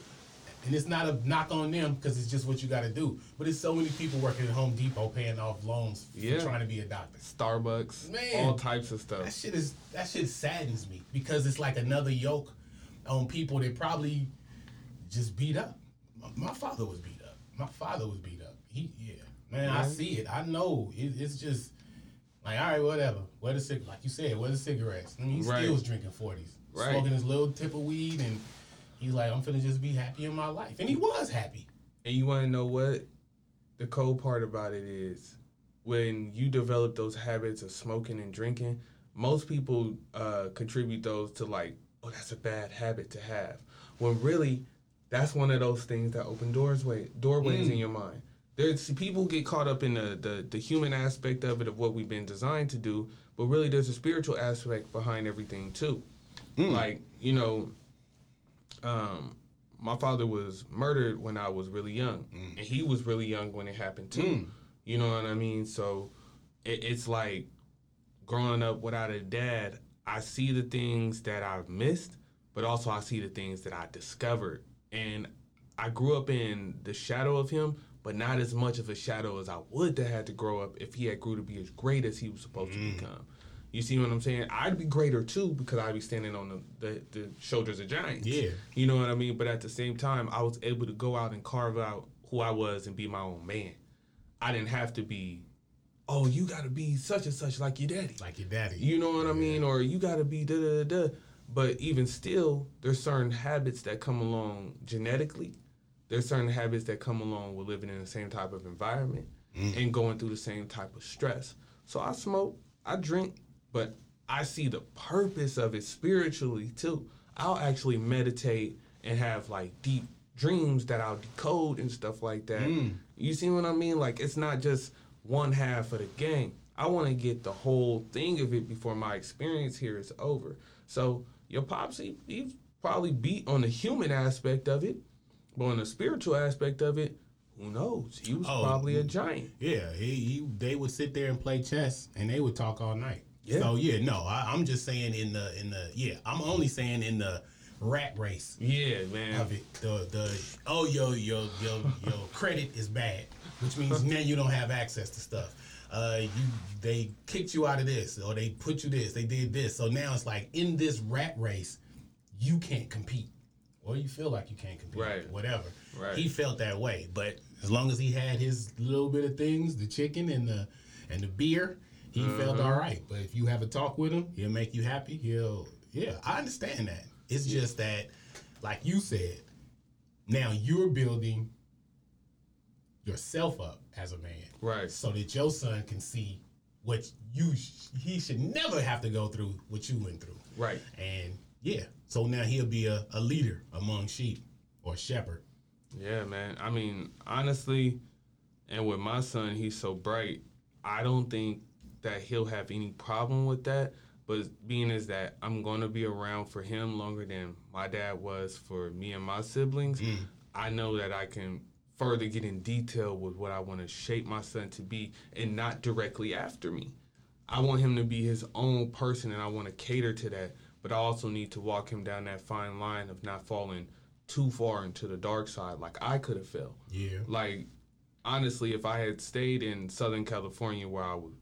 and it's not a knock on them because it's just what you got to do. But it's so many people working at Home Depot paying off loans Yeah. for trying to be a doctor. Starbucks, Man. all types of stuff. That shit is that shit saddens me because it's like another yoke on people that probably just beat up. My, my father was beat up. My father was beat up. He yeah, man, I see it. I know it, it's just like all right, whatever. Where the cig like you said, where the cigarettes? I mean, he Right. still was drinking forties, Right. smoking his little tip of weed, and he's like, I'm finna just be happy in my life, and he was happy. And you want to know what? The cold part about it is when you develop those habits of smoking and drinking, most people uh, contribute those to like, oh, that's a bad habit to have. When really, that's one of those things that open doors way, doorways in your mind. There's people get caught up in the, the the human aspect of it of what we've been designed to do, but really there's a spiritual aspect behind everything too. Like you know, um, my father was murdered when I was really young, mm. and he was really young when it happened too. Mm. You know what I mean? So it, it's like growing up without a dad. I see the things that I've missed, but also I see the things that I discovered, and I grew up in the shadow of him, but not as much of a shadow as I would have had to grow up if he had grew to be as great as he was supposed to mm. become. You see what I'm saying? I'd be greater too because I'd be standing on the, the, the shoulders of giants. Yeah. You know what I mean? But at the same time, I was able to go out and carve out who I was and be my own man. I didn't have to be, oh, you got to be such and such like your daddy. Like your daddy. You know what I mean? Or you got to be da da da. da. But even still, there's certain habits that come along genetically. There's certain habits that come along with living in the same type of environment mm. and going through the same type of stress. So I smoke, I drink, but I see the purpose of it spiritually too. I'll actually meditate and have like deep dreams that I'll decode and stuff like that. Mm. You see what I mean? Like it's not just one half of the game. I want to get the whole thing of it before my experience here is over. So your pops, he, he probably beat on the human aspect of it, but on the spiritual aspect of it, who knows? He was Oh, probably a giant. Yeah, he, he they would sit there and play chess, and they would talk all night. Yeah. So yeah, no, I, I'm just saying in the in the yeah, I'm only saying in the rat race Yeah, man. of it. The the oh yo yo yo your credit is bad, which means now you don't have access to stuff. Uh, you they kicked you out of this, or they put you this, they did this. So now it's like in this rat race, you can't compete, or you feel like you can't compete, Right. Whatever. Right. He felt that way, but as long as he had his little bit of things, the chicken and the and the beer, he felt Uh-huh. all right. But if you have a talk with him, he'll make you happy. He'll yeah, I understand that. It's just that, like you said, now you're building yourself up as a man, Right. so that your son can see what you sh- he should never have to go through what you went through. Right. And yeah, so now he'll be a, a leader among sheep or shepherd. Yeah, man. I mean, honestly, and with my son, he's so bright. I don't think that he'll have any problem with that. But being is that I'm going to be around for him longer than my dad was for me and my siblings, mm. I know that I can further get in detail with what I want to shape my son to be and not directly after me. I want him to be his own person and I want to cater to that. But I also need to walk him down that fine line of not falling too far into the dark side like I could have fell. Yeah. Like, honestly, if I had stayed in Southern California where I was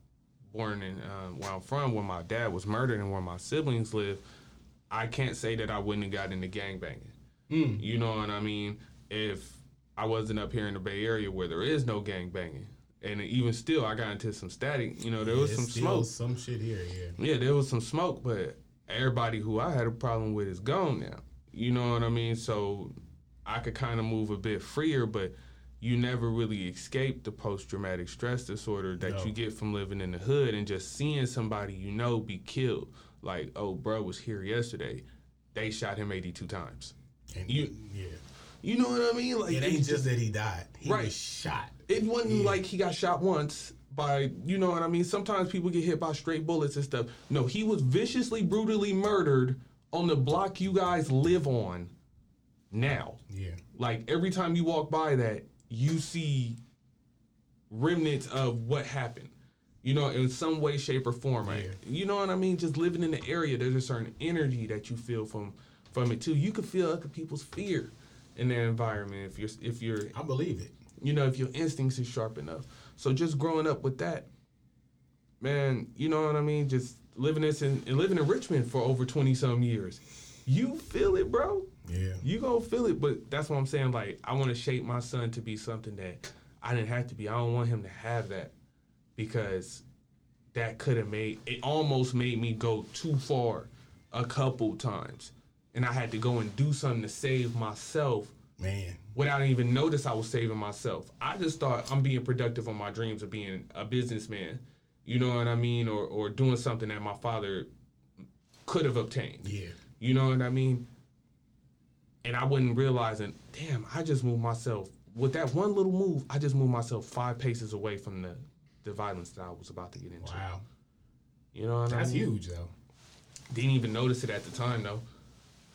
born and um, where I'm from, where my dad was murdered and where my siblings live, I can't say that I wouldn't have got into gangbanging. Mm. You know what I mean? If I wasn't up here in the Bay Area where there is no gangbanging, and even still, I got into some static. You know, there was some smoke. Some shit here, yeah. Yeah, there was some smoke, but everybody who I had a problem with is gone now. You know what I mean? So I could kind of move a bit freer, but you never really escape the post traumatic stress disorder that No. you get from living in the hood and just seeing somebody you know be killed. Like, oh, bro was here yesterday. They shot him 82 times. And You- yeah. You know what I mean? Like, It ain't just that he died. He Right. was shot. it wasn't Yeah. like he got shot once by you know what I mean. Sometimes people get hit by straight bullets and stuff. No, he was viciously, brutally murdered on the block you guys live on. Now, Yeah. like every time you walk by that, you see remnants of what happened. You know, in some way, shape, or form. Right? Yeah. You know what I mean? Just living in the area, there's a certain energy that you feel from from it too. You can feel other people's fear in their environment if you're if you're I believe it. you know, if your instincts is sharp enough. So just growing up with that, man, you know what I mean? Just living this in and living in Richmond for over twenty some years. You feel it, bro. Yeah. You gonna feel it, but that's what I'm saying. Like, I want to shape my son to be something that I didn't have to be. I don't want him to have that because that could have made it almost made me go too far a couple times, and I had to go and do something to save myself Man. without even notice I was saving myself. I just thought I'm being productive on my dreams of being a businessman. You know what I mean? Or or doing something that my father could have obtained. Yeah. You know what I mean? And I wasn't realizing, damn, I just moved myself with that one little move, I just moved myself five paces away from the the violence that I was about to get into. Wow. You know what I mean? That's huge though. Didn't even notice it at the time though.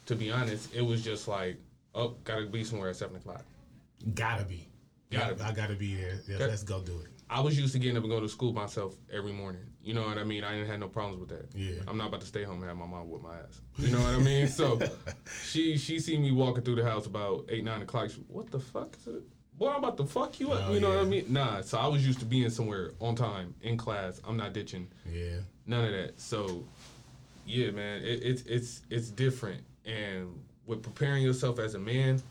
To be honest, it was just like, oh, gotta be somewhere at seven o'clock. Gotta be. Gotta be. I gotta be there. Yeah, Okay. Let's go do it. I was used to getting up and going to school myself every morning. You know what I mean? I didn't have no problems with that. Yeah. I'm not about to stay home and have my mom whip my ass. You know what I mean? So she she see me walking through the house about eight nine o'clock. She, what the fuck is it? Boy, I'm about to fuck you up. Oh, you know what I mean? Nah. So I was used to being somewhere on time in class. I'm not ditching Yeah. none of that. So yeah, man, it, it's it's it's different. And with preparing yourself as a man,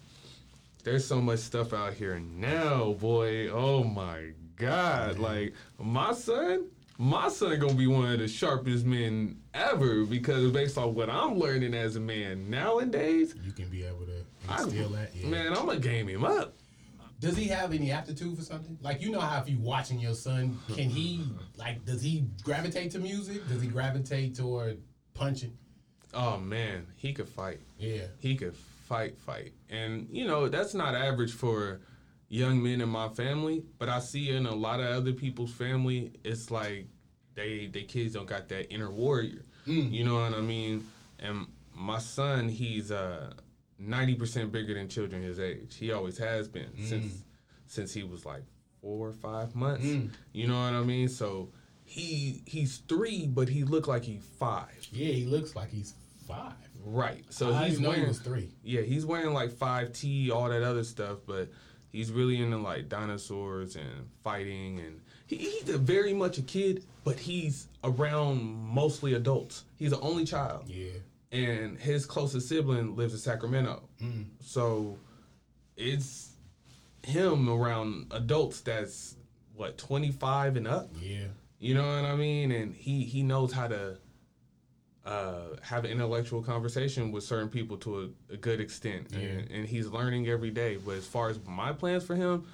there's so much stuff out here now, boy. Oh my God. Like my son, my son gonna be one of the sharpest men ever because based on what I'm learning as a man nowadays, You can be able to I, instill that. Yeah. man, I'm gonna game him up. Does he have any aptitude for something? Like you know how if you watching your son, can he like does he gravitate to music? Does he gravitate toward punching? Oh man, he could fight. Yeah. he could fight, fight. And, you know, that's not average for young men in my family, but I see in a lot of other people's family, it's like they they kids don't got that inner warrior. Hmm. You know what I mean? And my son, he's uh 90% bigger than children his age. He always has been hmm. since since he was like 4 or 5 months. Hmm. You know what I mean? So he he's 3, but he looked like he's 5. Yeah, he looks like he's five. Right. So I he's he wearing was three. yeah, he's wearing like 5T, all that other stuff, but he's really into like dinosaurs and fighting. And he, he's a very much a kid, but he's around mostly adults. He's the only child. Yeah. And his closest sibling lives in Sacramento. Mm. So it's him around adults that's what, 25 and up? Yeah. You know what I mean? And he he knows how to uh, have an intellectual conversation with certain people to a, a good extent, and, and he's learning every day. But as far as my plans for him,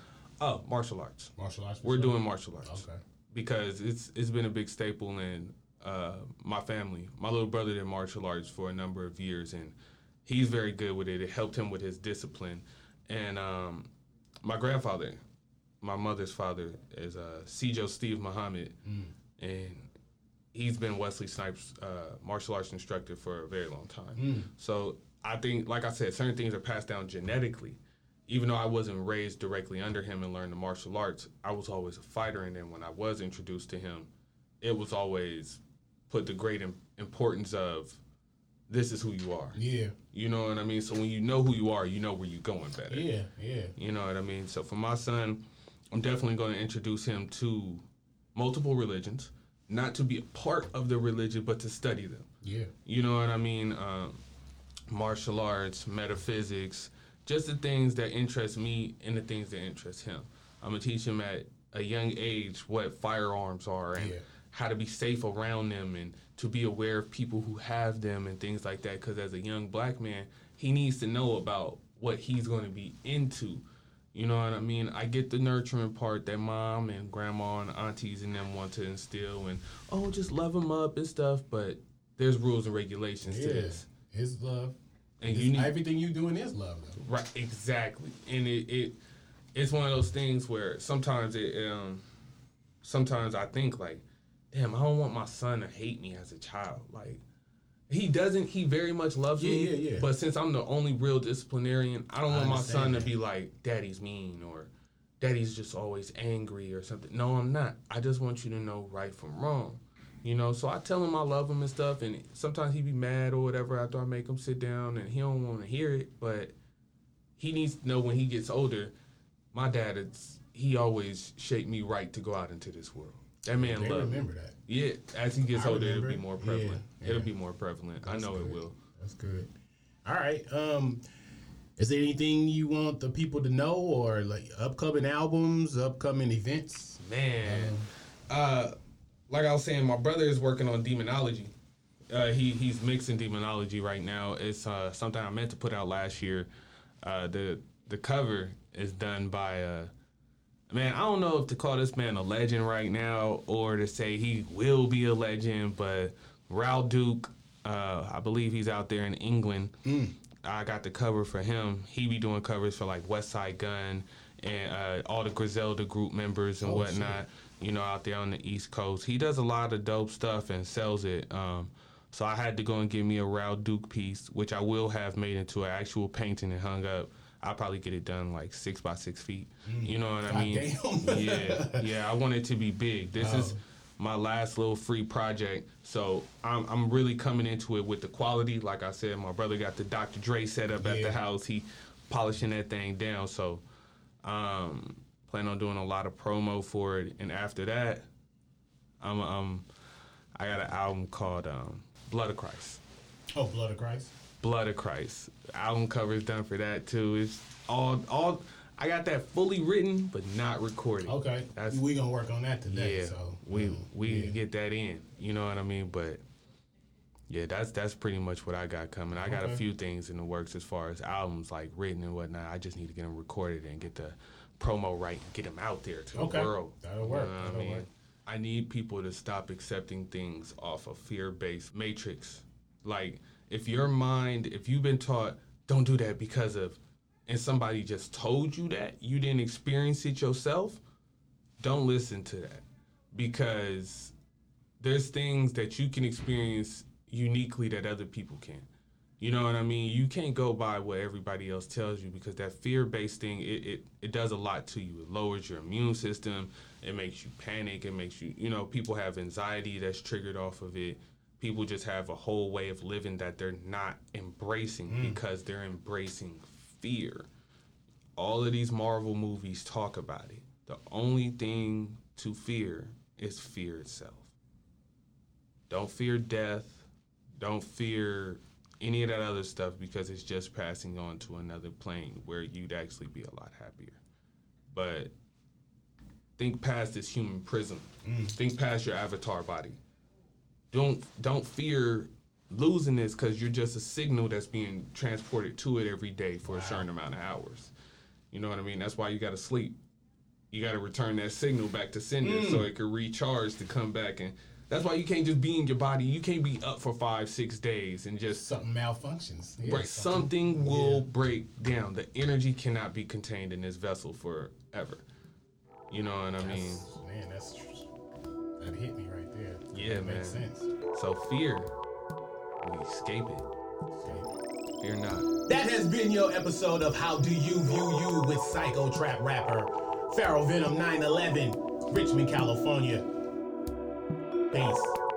oh, martial arts. Martial arts. We're doing martial arts Okay. because it's it's been a big staple in uh, my family. My little brother did martial arts for a number of years, and he's very good with it. It helped him with his discipline. And um, my grandfather, my mother's father, is uh, Sijo Steve Muhammad, and he's been Wesley Snipes' uh, martial arts instructor for a very long time. So I think, like I said, certain things are passed down genetically. Even though I wasn't raised directly under him and learned the martial arts, I was always a fighter. And then when I was introduced to him, it was always put the great im- importance of this is who you are. Yeah. You know what I mean? So when you know who you are, you know where you're going better. Yeah. Yeah. You know what I mean? So for my son, I'm definitely going to introduce him to multiple religions not to be a part of the religion, but to study them. Yeah. You know what I mean? Um, martial arts, metaphysics, just the things that interest me and the things that interest him. I'm gonna teach him at a young age what firearms are and Yeah. how to be safe around them and to be aware of people who have them and things like that. Because as a young black man, he needs to know about what he's going to be into. You know what I mean? I get the nurturing part that mom and grandma and aunties and them want to instill, and oh, just love them up and stuff. But there's rules and regulations to Yeah. this, His love. and It's- you need everything you doing is love though. Right, exactly. And it, it it's one of those things where sometimes it um sometimes I think like, damn, I don't want my son to hate me as a child. Like he doesn't he very much loves Yeah, me. yeah, yeah. But since I'm the only real disciplinarian, I don't I want my son to be like, Daddy's mean or Daddy's just always angry or something. No, I'm not. I just want you to know right from wrong. You know, so I tell him I love him and stuff, and sometimes he be mad or whatever after I make him sit down, and he don't want to hear it. But he needs to know when he gets older, my dad is he always shaped me right to go out into this world. That man They loved me. remember that. Yeah, as he gets I older, it'll be more Yeah, prevalent. It'll be more prevalent. I That's know it will. That's good. All right. Um, is there anything you want the people to know, or like upcoming albums, upcoming events? Man, uh, like I was saying, my brother is working on demonology. Uh, he he's mixing demonology right now. It's uh, something I meant to put out last year. Uh, the the cover is done by uh, man. I don't know if to call this man a legend right now or to say he will be a legend, but Raul Duke, uh, I believe he's out there in England. I got the cover for him. He be doing covers for like Westside Gunn and uh, all the Griselda group members and Oh, whatnot. You know, out there on the East Coast, he does a lot of dope stuff and sells it. Um, so I had to go and get me a Raul Duke piece, which I will have made into an actual painting and hung up. I'll probably get it done like six by six feet. You know what I mean? yeah, yeah. I want it to be big. This is Oh. my last little free project. So I'm, I'm really coming into it with the quality. Like I said, my brother got the Dr. Dre set up at the house. He polishing that thing down. So um plan on doing a lot of promo for it. And after that, I'm um I got an album called um, Blood of Christ. Oh, Blood of Christ. Blood of Christ. Album cover is done for that too. It's all all I got that fully written but not recorded. Okay, That's we gonna work on that today. yeah, So we we yeah. get that in. You know what I mean? But yeah, that's that's pretty much what I got coming. I got a few things in the works as far as albums like written and whatnot. I just need to get them recorded and get the promo right and get them out there to Okay. the world. That'll You work. know what That'll I mean? work. I need people to stop accepting things off a fear-based matrix. Like if your mind, if you've been taught don't do that because of and somebody just told you that, you didn't experience it yourself, don't listen to that because there's things that you can experience uniquely that other people can't. You know what I mean? You can't go by what everybody else tells you because that fear-based thing it, it it does a lot to you. It lowers your immune system. It makes you panic. It makes you you know people have anxiety that's triggered off of it. People just have a whole way of living that they're not embracing hmm. because they're embracing fear all of these Marvel movies talk about it. The only thing to fear is fear itself. Don't fear death. Don't fear any of that other stuff because it's just passing on to another plane where you'd actually be a lot happier. But think past this human prism. Hmm. Think past your avatar body. Don't don't fear losing this because you're just a signal that's being transported to it every day for a certain amount of hours. You know what I mean? That's why you got to sleep. You got to return that signal back to sender so mm. it can recharge to come back. And that's why you can't just be in your body. You can't be up for five, six days and just something malfunctions. Yeah, right. Something will break down. The energy cannot be contained in this vessel forever. You know what I mean? Man, that's that hit me right there. Yeah, that makes man. sense. So fear, we escape it. Okay. Fear not. That has been your episode of How Do You View You with Psycho Trap rapper Pharaoh Venom 911, Richmond, California. Peace.